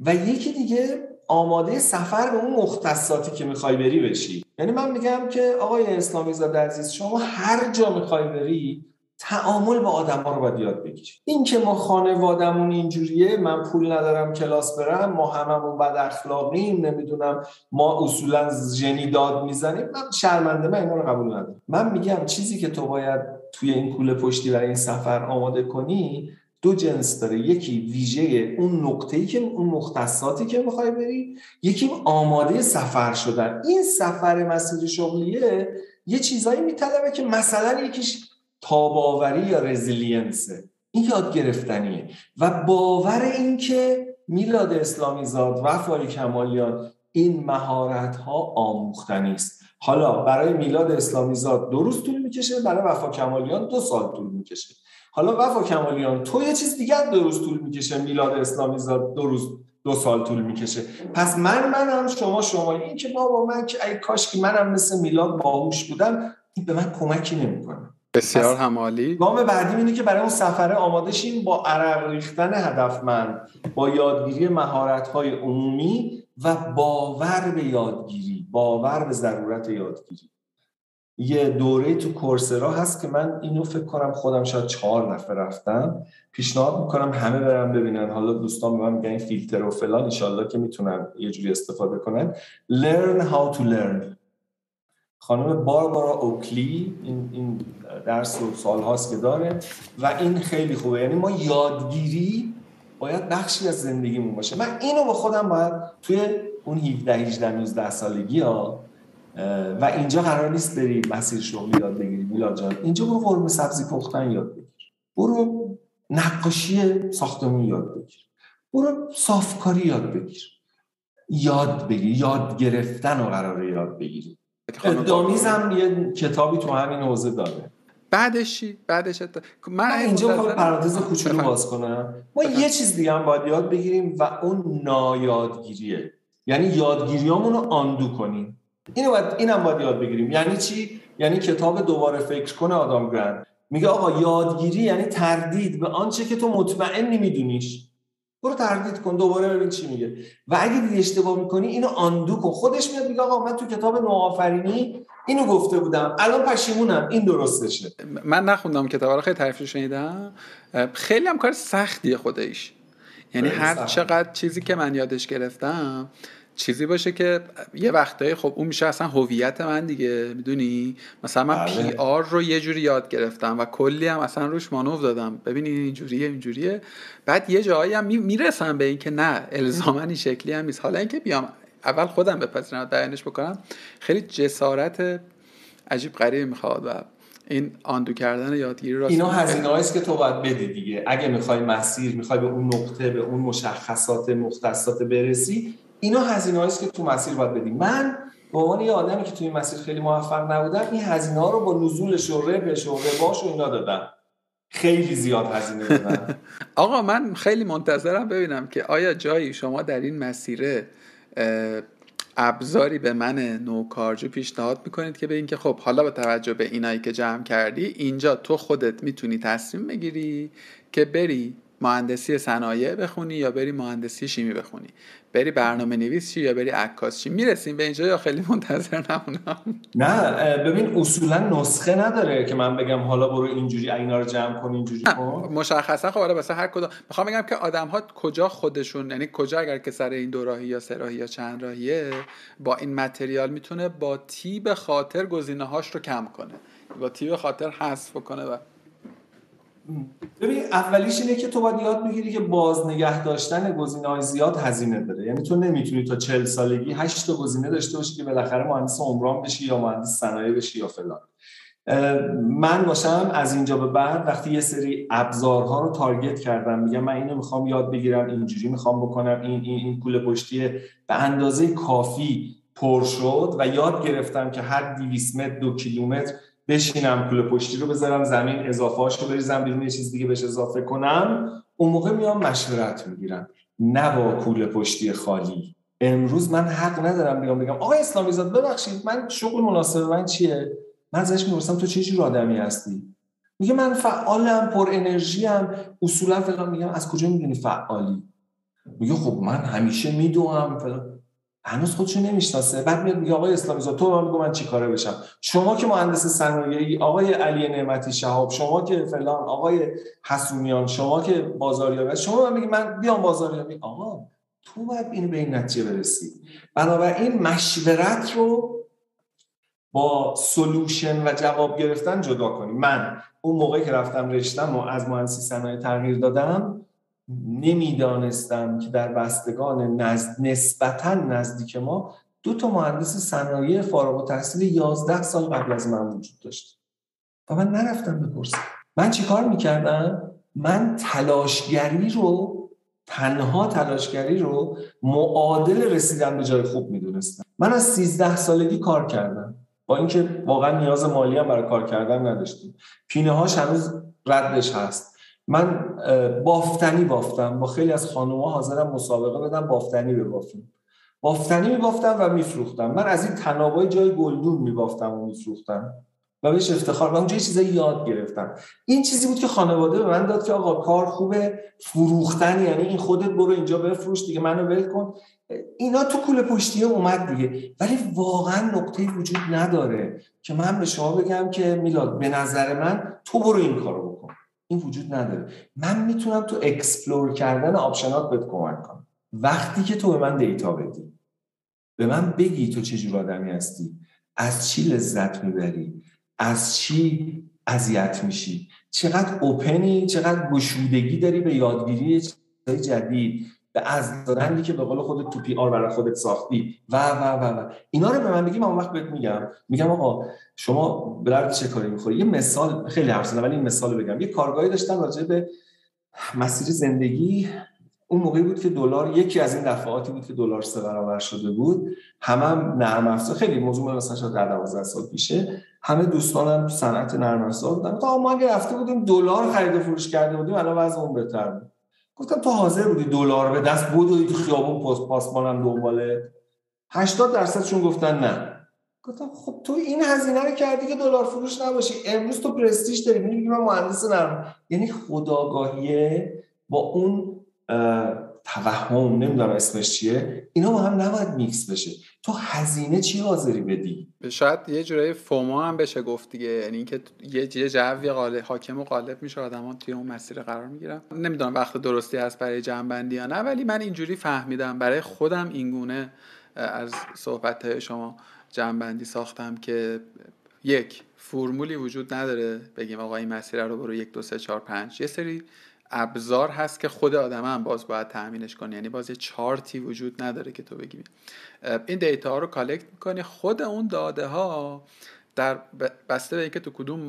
و یکی دیگه آماده سفر به اون مختصاتی که می‌خوای بری بشی. یعنی من میگم که آقای اسلامی زاده عزیز شما هر جا می‌خوای بری تعامل با آدم ها رو باید یاد بگیری. این که ما خانوادمون اینجوریه من پول ندارم کلاس برم ما هممون بد اخلاقیم نمی‌دونم ما اصولا ژنی داد می‌زنیم. من شرمنده من اینا رو قبول ندارم. من میگم چیزی که تو باید توی این کوله پشتی برای این سفر آماده کنی دو جنس داره. یکی ویژه اون نقطه‌ای که اون مختصاتی که می‌خوای بری یکی آماده سفر شدن. این سفر مسیر شغلیه یه چیزایی میطلبه که مثلا یکیش تاباوری یا رزیلینسه. این یاد گرفتنیه. و باور این که میلاد اسلامی زاد وفای کمالیان این مهارت ها آموختنی است. حالا برای میلاد اسلامی زاد دو روز طول می‌کشه برای وفا کمالیان دو سال طول می‌کشه. حالا وفا کمالیان تو یه چیز دیگه دو روز طول می‌کشه میلاد اسلامی زاد دو روز دو سال طول می‌کشه. پس من منم شما شما. این که بابا من که ای کاش که منم مثل میلاد باهوش بودم این به من کمکی نمی‌کنه. بسیار همالی گام بعدی اینه که برای اون سفره آماده شیم با عرق ریختن هدفمند با یادگیری مهارت های عمومی و باور به یادگیری باور به ضرورت یادگیری. یه دوره تو کورسرا هست که من اینو فکر کنم خودم شاید چهار نفر رفتم. پیشنهاد می‌کنم همه برم ببینن. حالا دوستان به من میگن فیلتر و فلان انشالله که می‌تونن یه جوری استفاده کنن. Learn how to learn. خانم باربارا اوکلی این, این درس و سال هاست که داره و این خیلی خوبه. یعنی ما یادگیری باید بخشی از زندگیمون باشه. من اینو با خودم باید توی اون 17 18 19 سالگی ها و اینجا قرار نیست بری مسیر شغلی یاد بگیری. میلاد جان اینجا برو قرمه سبزی پختن یاد بگیر. برو نقاشی ساختمون یاد بگیر. برو صافکاری یاد بگیر. یاد بگیر. یاد گرفتن رو قراره یاد بگیری. هم یه کتابی تو همین حوزه داره. بعدش چی؟ بعدش من اینجا می‌خوام پرانتز کوچولو باز کنم. ما یه چیز دیگه هم باید یاد بگیریم و اون نایادگیریه. یعنی یادگیریامون رو آندو کنیم. اینو باید اینم باید یاد بگیریم. یعنی چی؟ یعنی کتاب دوباره فکر کنه آدم گرند میگه آقا یادگیری یعنی تردید به آنچه که تو مطمئن نمیدونیش. برو تردید کن دوباره ببین چی میگه. و اگه دیگه اشتباه می‌کنی اینو آندو کن. خودش میاد میگه آقا من تو کتاب نوآفرینی اینو گفته بودم. الان پشیمونم. این درستشه. من نخوندم کتاب رو. خیلی تعریف شنیدم. خیلی هم کار سختیه خودش. یعنی هر چقدر چیزی که من یادش گرفتم چیزی باشه که یه وقتایی خب اون میشه اصلا هویت من دیگه می‌دونی؟ مثلا من پی بله. آر رو یه جوری یاد گرفتم و کلی هم اصلا روش مانو دادم. ببینید اینجوریه اینجوریه بعد یه جایی هم می‌رسم به این که نه الزاما این شکلی هم نیست. حالا اینکه بیام اول خودم بپذیرم بیانش بکنم. خیلی جسارت عجیب غریب می‌خواد و این آندو کردن یادگیری راست اینا هزینه است که تو باید بدی دیگه. اگه می‌خوای مسیر می‌خوای به اون نقطه به اون مشخصات مختصات برسی اینا هزینه است که تو مسیر باید بدی من به عنوان یه آدمی که توی مسیر خیلی موفق نبودم این هزینه ها رو با نزول شوره به شوره باش و اینا دادم. خیلی زیاد هزینه دادم. آقا من خیلی منتظرم ببینم که آیا جایی شما در این مسیره ابزاری به من نوکارجو پیشنهاد می‌کنید که به اینکه خب حالا با توجه به اینایی که جمع کردی اینجا تو خودت می‌تونی تصمیم بگیری که بری مهندسی صنایع بخونی یا بری مهندسی شیمی بخونی. بری برنامه نویس چی یا بری عکاس چی؟ می‌رسیم به اینجا یا خیلی منتظر نمونم نه ببین اصولا نسخه نداره که من بگم حالا برو اینجوری اینا رو جمع کن اینجوری کن. مشخصا خب واسه هر کدوم. می‌خوام بگم که آدم ها کجا خودشون یعنی کجا اگر که سر این دو راهی یا سه راهی یا چند راهیه با این متریال می‌تونه با تیب خاطر گزینه هاش رو کم کنه. با تیب خاطر حذف کنه و ببین اولیش اینه که تو باید یاد بگیری که باز نگه داشتن گزینه های زیاد هزینه داره. یعنی تو نمی‌تونی تا چل سالگی هشت تا گزینه داشته باشی که بالاخره مهندس عمران بشی یا مهندس صنایع بشی یا فلان. من باشم از اینجا به بعد وقتی یه سری ابزارها رو تارگت کردم میگم من اینو می‌خوام یاد بگیرم اینجوری می‌خوام بکنم این این این پول پشتی به اندازه کافی پر شد و یاد گرفتم که هر 200 متر دو کیلومتر بشینم کوله پشتی رو بذارم زمین اضافه رو بریزم بیرون یه چیز دیگه بهش اضافه کنم. اون موقع میام مشورت می‌گیرم نه با کوله پشتی خالی. امروز من حق ندارم بیام بگم آقای اسلامی زاد ببخشید من شغل مناسب من چیه؟ من ازش می‌پرسم تو چه جور آدمی هستی؟ میگه من فعالم پر انرژی ام اصولا فلان میگم از کجا می‌دونی فعالی؟ میگه خب من همیشه میدوام فلان هنوز خودشو نمی‌شناسه. بعد میاد میگه آقای اسلامی زاد تو من من چیکاره بشم؟ شما که مهندس صنایعی آقای علی نعمتی شهاب شما که فلان آقای حسونیان شما که بازاریابی شما من میگی من بیام بازاریابی؟ آقا تو باید اینو به این نتیجه برسی. بنابراین مشورت رو با سلوشن و جواب گرفتن جدا کنیم من اون موقعی که رفتم رشتم و از مهندسی صنایع تغییر دادم نمی‌دانستم که در بستگان نزد نسبتا نزدیک ما دو تا مهندس صنایع فارغ التحصیل 11 سال قبل از من وجود داشت. و من نرفتم بپرسم من چیکار می‌کردم؟ من تلاشگری رو تنها تلاشگری رو معادل رسیدن به جای خوب می‌دونستم. من از 13 سالگی کار کردم. با اینکه واقعا نیاز مالی هم برای کار کردن نداشتیم. پینه هاش هنوز ردش هست. من بافتنی بافتم. با خیلی از خانوما حاضرم مسابقه بدم بافتنی ببافیم بافتنی میبافتم و میفروختم. من از این تنابای جای گلدون میبافتم و میفروختم. و بهش افتخار و اونجا چیزایی یاد گرفتم. این چیزی بود که خانواده به من داد که آقا کار خوبه. فروختن یعنی این خودت برو اینجا بفروش دیگه منو ول کن. اینا تو کوله پشتی اومد دیگه. ولی واقعا نقطه وجود نداره که من به شما بگم که میلاد به نظر من تو برو این کارو بکن. این وجود نداره. من می‌تونم تو explore کردن option ات بهت کمک کنم. وقتی که تو به من data بدی به من بگی تو چه جور آدمی هستی از چی لذت می‌بری از چی اذیت میشی چقدر open ی چقدر گشودگی داری به یادگیری چیزهای جدید. به از دادنی که به قول خودت تو PR برای خودت ساختی. و و و و. اینا رو به من بگی من وقت بهت میگم. میگم آقا شما برای چه کاری می‌خوری؟ یه مثال خیلی حرف ولی این مثال بگم. یه کارگاهی داشتم راجع به مسیر زندگی. اون موقعی بود که دلار یکی از این دفعاتی بود که دلار سه برابر شده بود. همه هم نرم افزار خیلی موضوع مثلا شاید 12 سال پیشه. همه دوستانم صنعت نرم افزار بودن. تا ما اگه رفته بودیم دلار خرید و فروش کرده بودیم الان وضع اون بهتر بود. گفتم تو حاضر بودی دلار به دست بدوی تو خیابون پست پاسمانم دنباله؟ 80 درصدشون گفتن نه. گفتم خب تو این هزینه رو کردی که دلار فروش نباشی امروز تو پرستیژ داری. میگی من مهندس نرم. یعنی خداگاهیه با اون توهم نمی‌دونم اسمش چیه. اینا با هم نباید میکس بشه. تو هزینه چی حاضری بدی؟ شاید یه جورای فوما هم بشه گفت دیگه. یعنی اینکه یه یه جوی غالب حاکم و غالب میشه آدما توی اون مسیر قرار می‌گیرن. نمی‌دونم وقت درستی هست برای جنبندی یا نه ولی من اینجوری فهمیدم. برای خودم اینگونه از صحبت شما جنبندی ساختم که یک فرمولی وجود نداره. بگیم آقا این مسیر رو برو یک دو سه چهار پنج. یه سری ابزار هست که خود آدم هم باز باید تامینش کنی یعنی باز یه چارتی وجود نداره که تو بگی. این دیتا ها رو کالکت می‌کنی. خود اون داده ها در بسته به اینکه تو کدوم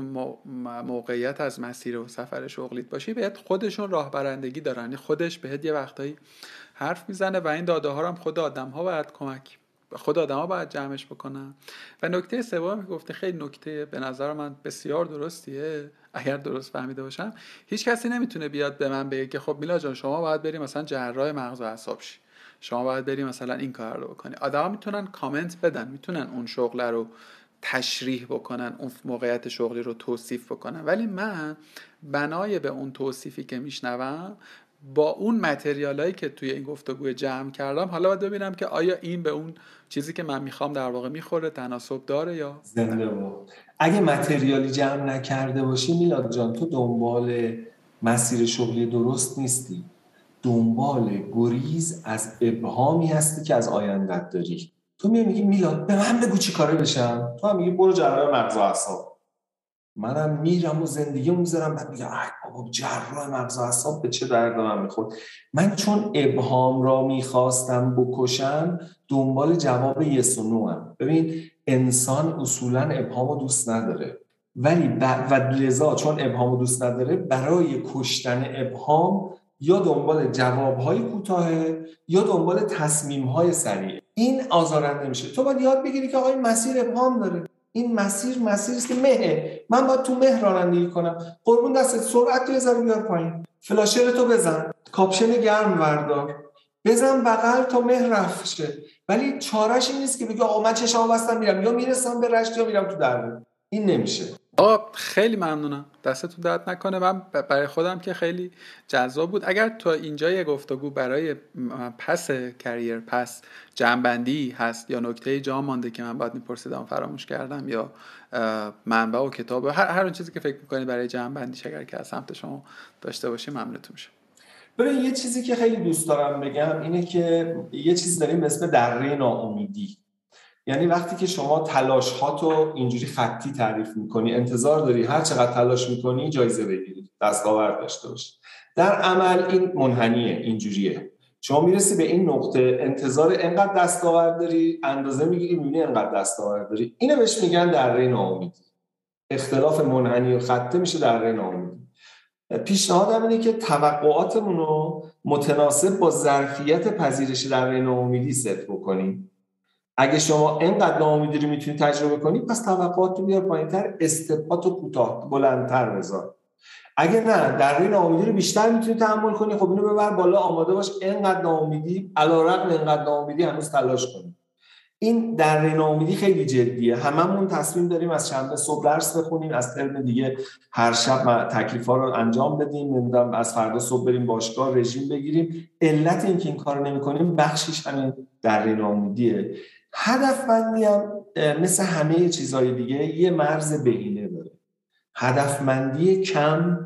موقعیت از مسیر و سفر شغلیت باشی بهت خودشون راهبرندگی دارن. یعنی خودش بهت یه وقتایی حرف می‌زنه و این داده ها رو هم خود آدم ها باید کمک خود آدم ها باید جمعش بکنن. و نکته سوم که گفته خیلی نکته به نظر من بسیار درستیه اگر درست فهمیده باشم هیچ کسی نمی‌تونه بیاد به من بگه که خب میلا جان شما باید بری مثلا جراح مغز و اعصاب شی. شما باید بری مثلا این کار رو بکنی. آدما می‌تونن کامنت بدن می‌تونن اون شغل رو تشریح بکنن اون موقعیت شغلی رو توصیف بکنن. ولی من بنای به اون توصیفی که میشنوم با اون متریال هایی که توی این گفتگو جمع کردم حالا باید ببینم که آیا این به اون چیزی که من می‌خوام در واقع می‌خوره تناسب داره یا؟ زنده بود اگه متریالی جمع نکرده باشی میلاد جان تو دنبال مسیر شغلی درست نیستی. دنبال گریز از ابهامی هستی که از آیندت داری. تو میگی میلاد به من بگو چی کاره بشم؟ تو هم میگی برو جراح مغز و منم میرم و زندگی می‌ذارم بعد میگم ای بابا جراح مغز اعصاب به چه درد من می‌خورد؟ من چون ابهام را می‌خواستم بکشم دنبال جواب یس و نو هم. ببین انسان اصولا ابهام رو دوست نداره. ولی ب... و لذا چون ابهام رو دوست نداره برای کشتن ابهام یا دنبال جوابهای کوتاه یا دنبال تصمیمهای سریع این آزارنده میشه. تو باید یاد بگیری که آقای مسیر ابهام داره. این مسیر مسیری است که مهه من باید تو مه رانندگی کنم. قربون دستت سرعت تو ذره بیار پایین. فلاشر تو بزن. کاپشن گرم وردار بزن بغل تا مه رفت شه. ولی چارش این نیست که بگی آقا من چشام بستم میرم. یا می‌رسم به رشت یا میرم تو دره این نمیشه. آقا خیلی ممنونم. دستتون درد نکنه. من برای خودم که خیلی جذاب بود. اگر تو اینجا یه گفتگو برای پس کریر پس جنبندی هست یا نکته جا مانده که من باید میپرسیدم فراموش کردم یا منبع و کتاب هر, هر اون چیزی که فکر می‌کنید برای جنبندی اگر که از سمت شما داشته باشی ممنونتون میشه ببین یه چیزی که خیلی دوست دارم بگم اینه که یه چیزی داریم اسم دره ناامیدی. یعنی وقتی که شما تلاش تو اینجوری خطی تعریف می‌کنی انتظار داری هر چقدر تلاش می‌کنی جایزه بگیری دستاورد داشته باشی. در عمل این منحنیه اینجوریه. شما می‌رسی به این نقطه انتظار انقدر دستاورد داری اندازه می‌گیری می‌بینی انقدر دستاورد داری. اینو بهش میگن دره ناامیدی. اختلاف منحنی و خطه میشه دره ناامیدی. پیشنهادم اینه که توقعاتمون رو متناسب با ظرفیت پذیرش دره ناامیدی ست بکنیم. اگه شما اینقدر ناامیدی رو می‌تونی تجربه کنی پس توقعات رو بیار پایینتر استپات رو کوتاه بلندتر بذار. اگه نه در این ناامیدی رو بیشتر می‌تونی تحمل کنی خب اینو ببر بالا آماده باش اینقدر ناامیدی علیرغم اینقدر ناامیدی هنوز تلاش کنی. این در ناامیدی خیلی جدیه. هممون تصمیم داریم از شنبه صبح درس بخونیم از ترم دیگه هر شب تکلیف ها رو انجام بدیم نمی‌دونم از فردا صبح بریم باشگاه رژیم بگیریم. علت اینکه این کارو نمی‌کنیم بخشش همین در ناامیدیه. هدفمندی هم مثل همه چیزهای دیگه یه مرز بهینه داره. هدفمندی کم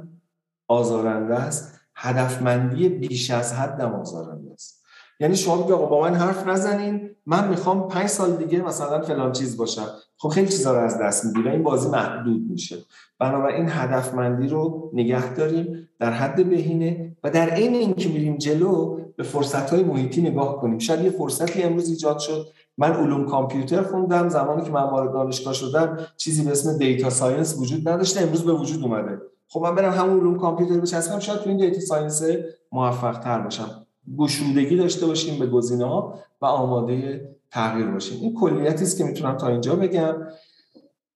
آزارنده است هدفمندی بیش از حد آزارنده است. یعنی شما آقا با من حرف نزنین من می‌خوام پنج سال دیگه مثلا فلان چیز باشم. خب خیلی چیزا رو از دست میدی و این بازی محدود میشه. بنابراین هدفمندی رو نگه داریم در حد بهینه و در عین اینکه میریم جلو به فرصت های محیطی نگاه کنیم. شاید یه فرصتی امروز ایجاد شد من علوم کامپیوتر خوندم زمانی که من وارد دانشگاه شدم چیزی به اسم data science وجود نداشته امروز به وجود اومده. خب من برم همون علوم کامپیوتر بچسبم شاید تو این data science موفق تر باشم. گشودگی داشته باشیم به گزینه ها و آماده تغییر باشیم. این کلیتی است که می‌تونم تا اینجا بگم.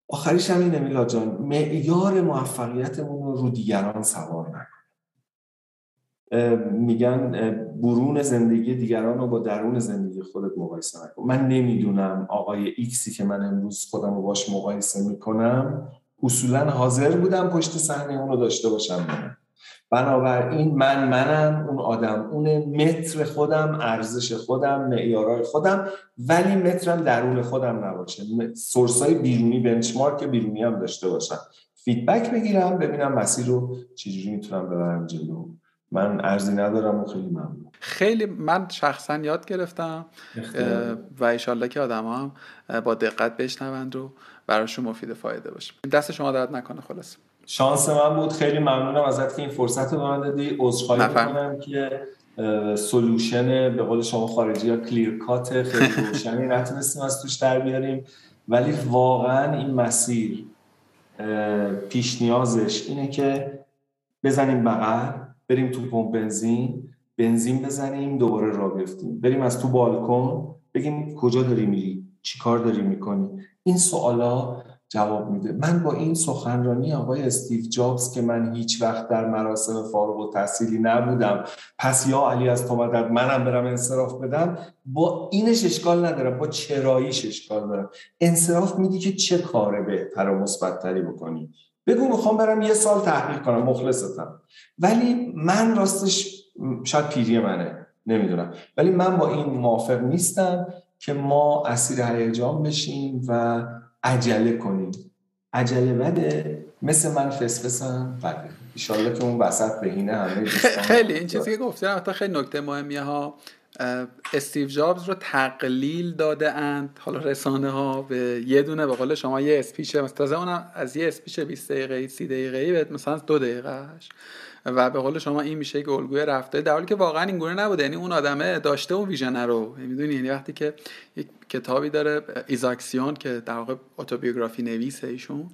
آخریش هم اینه میلا جان معیار موفقیتمون رو رو دیگران سوار نکن. میگن برون زندگی دیگران رو با درون زندگی خودت مقایسه نکن. من نمی‌دونم آقای ایکسی که من امروز خودم رو باش مقایسه می‌کنم اصولا حاضر بودم پشت صحنه اون رو داشته باشم بنابراین من منم اون آدم اون متر خودم ارزش خودم معیارهای خودم ولی مترم درون خودم نباشه. سورسای بیرونی بنچمارک بیرونی هم داشته باشم. فیدبک بگیرم ببینم مسیر رو چجوری می‌تونم ببرم جلو. من ارزی ندارم و خیلی ممنون. خیلی من شخصا یاد گرفتم و ایشالله که آدم هم با دقت بشنوند و براشون مفید فایده باشه. دست شما درد نکنه خلاص. شانس من بود. خیلی ممنونم ازت که این فرصت رو به من دادی. عذرخواهی می‌کنم که سولوشن به قول شما خارجی یا کلیر کات خیلی روشنی نتونستیم از توش در بیاریم. ولی واقعا این مسیر پیش نیازش اینه که بزنیم بغل. بریم تو پمپ بنزین بنزین بزنیم دوباره را بیفتیم. بریم از تو بالکن بگیم کجا داری میری؟ چی کار داری می‌کنی؟ این سوالا جواب میده. من با این سخنرانی آقای استیو جابز که من هیچ وقت در مراسم فارغ و تحصیلی نبودم پس یا علی از تو مدد منم برم انصراف بدم با اینش اشکال ندارم با چراییش اشکال دارم. انصراف میدی که چه کار بهتر و مثبتتری بکنی؟ بگو می‌خوام برم یه سال تحقیق کنم مخلصتم. ولی من راستش شاید پیری منه نمی‌دونم. ولی من با این موافق نیستم که ما اسیر هیجان بشیم و عجله کنیم. عجله بده مثل من فسفسم بده ایشالله که اون وسط بهینه همه خیلی این چیزی که گفتم حتی خیلی نکته مهمیه ها. استیو جابز رو تقلیل داده اند. حالا رسانه ها به یه دونه به قول شما یه اسپیچ مثلا اونم از یه اسپیچ 20 دقیقه 30 دقیقه به مثلا دو دقیقهش و به قول شما این میشه که الگوی رفته در حالی که واقعا این گونه نبوده. یعنی اون آدمه داشته اون ویژن رو. می‌دونی یعنی وقتی که یک کتابی داره آیزاکسون که در واقع autobiography نویسه ایشون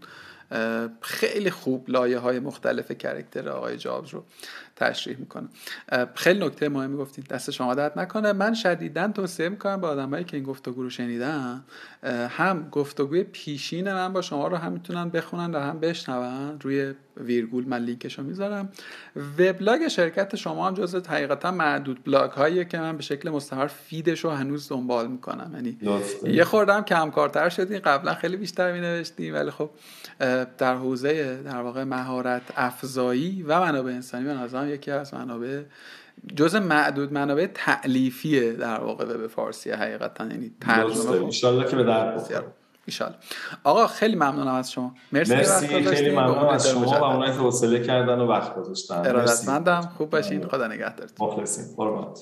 خیلی خوب لایه های مختلف character آقای جابز رو. تشریح می‌کنه. خیلی نکته مهمی گفتید دست شما درد نکنه. من شدیدا توصیه می‌کنم به آدمایی که این گفتگو رو شنیدن هم گفتگوی پیشین من با شما رو هم می‌تونن بخونن و هم بشنون. روی ویرگول من لینکش رو می‌ذارم. وبلاگ شرکت شما هم جزو حقیقتا معدود بلاگ هایی که من به شکل مستمر feed ش رو هنوز دنبال می‌کنم. یعنی یه خوردم کمکارتر شدیم قبلا خیلی بیشتر مینوشتیم ولی خب در حوزه در واقع مهارت افزایی و منابع انسانی به نظرم یکی از منابع جز معدود منابع تعلیفیه در واقع به فارسی حقیقتا. یعنی ترجمه که به در ایشالله. آقا خیلی ممنونم از شما. مرسی, مرسی خیلی ممنونم. از شما و اونایی که حوصله کردن و وقت گذاشتن. ارادتمندم خوب باشین. خدا نگهدارتون. مخلصیم. قربانت.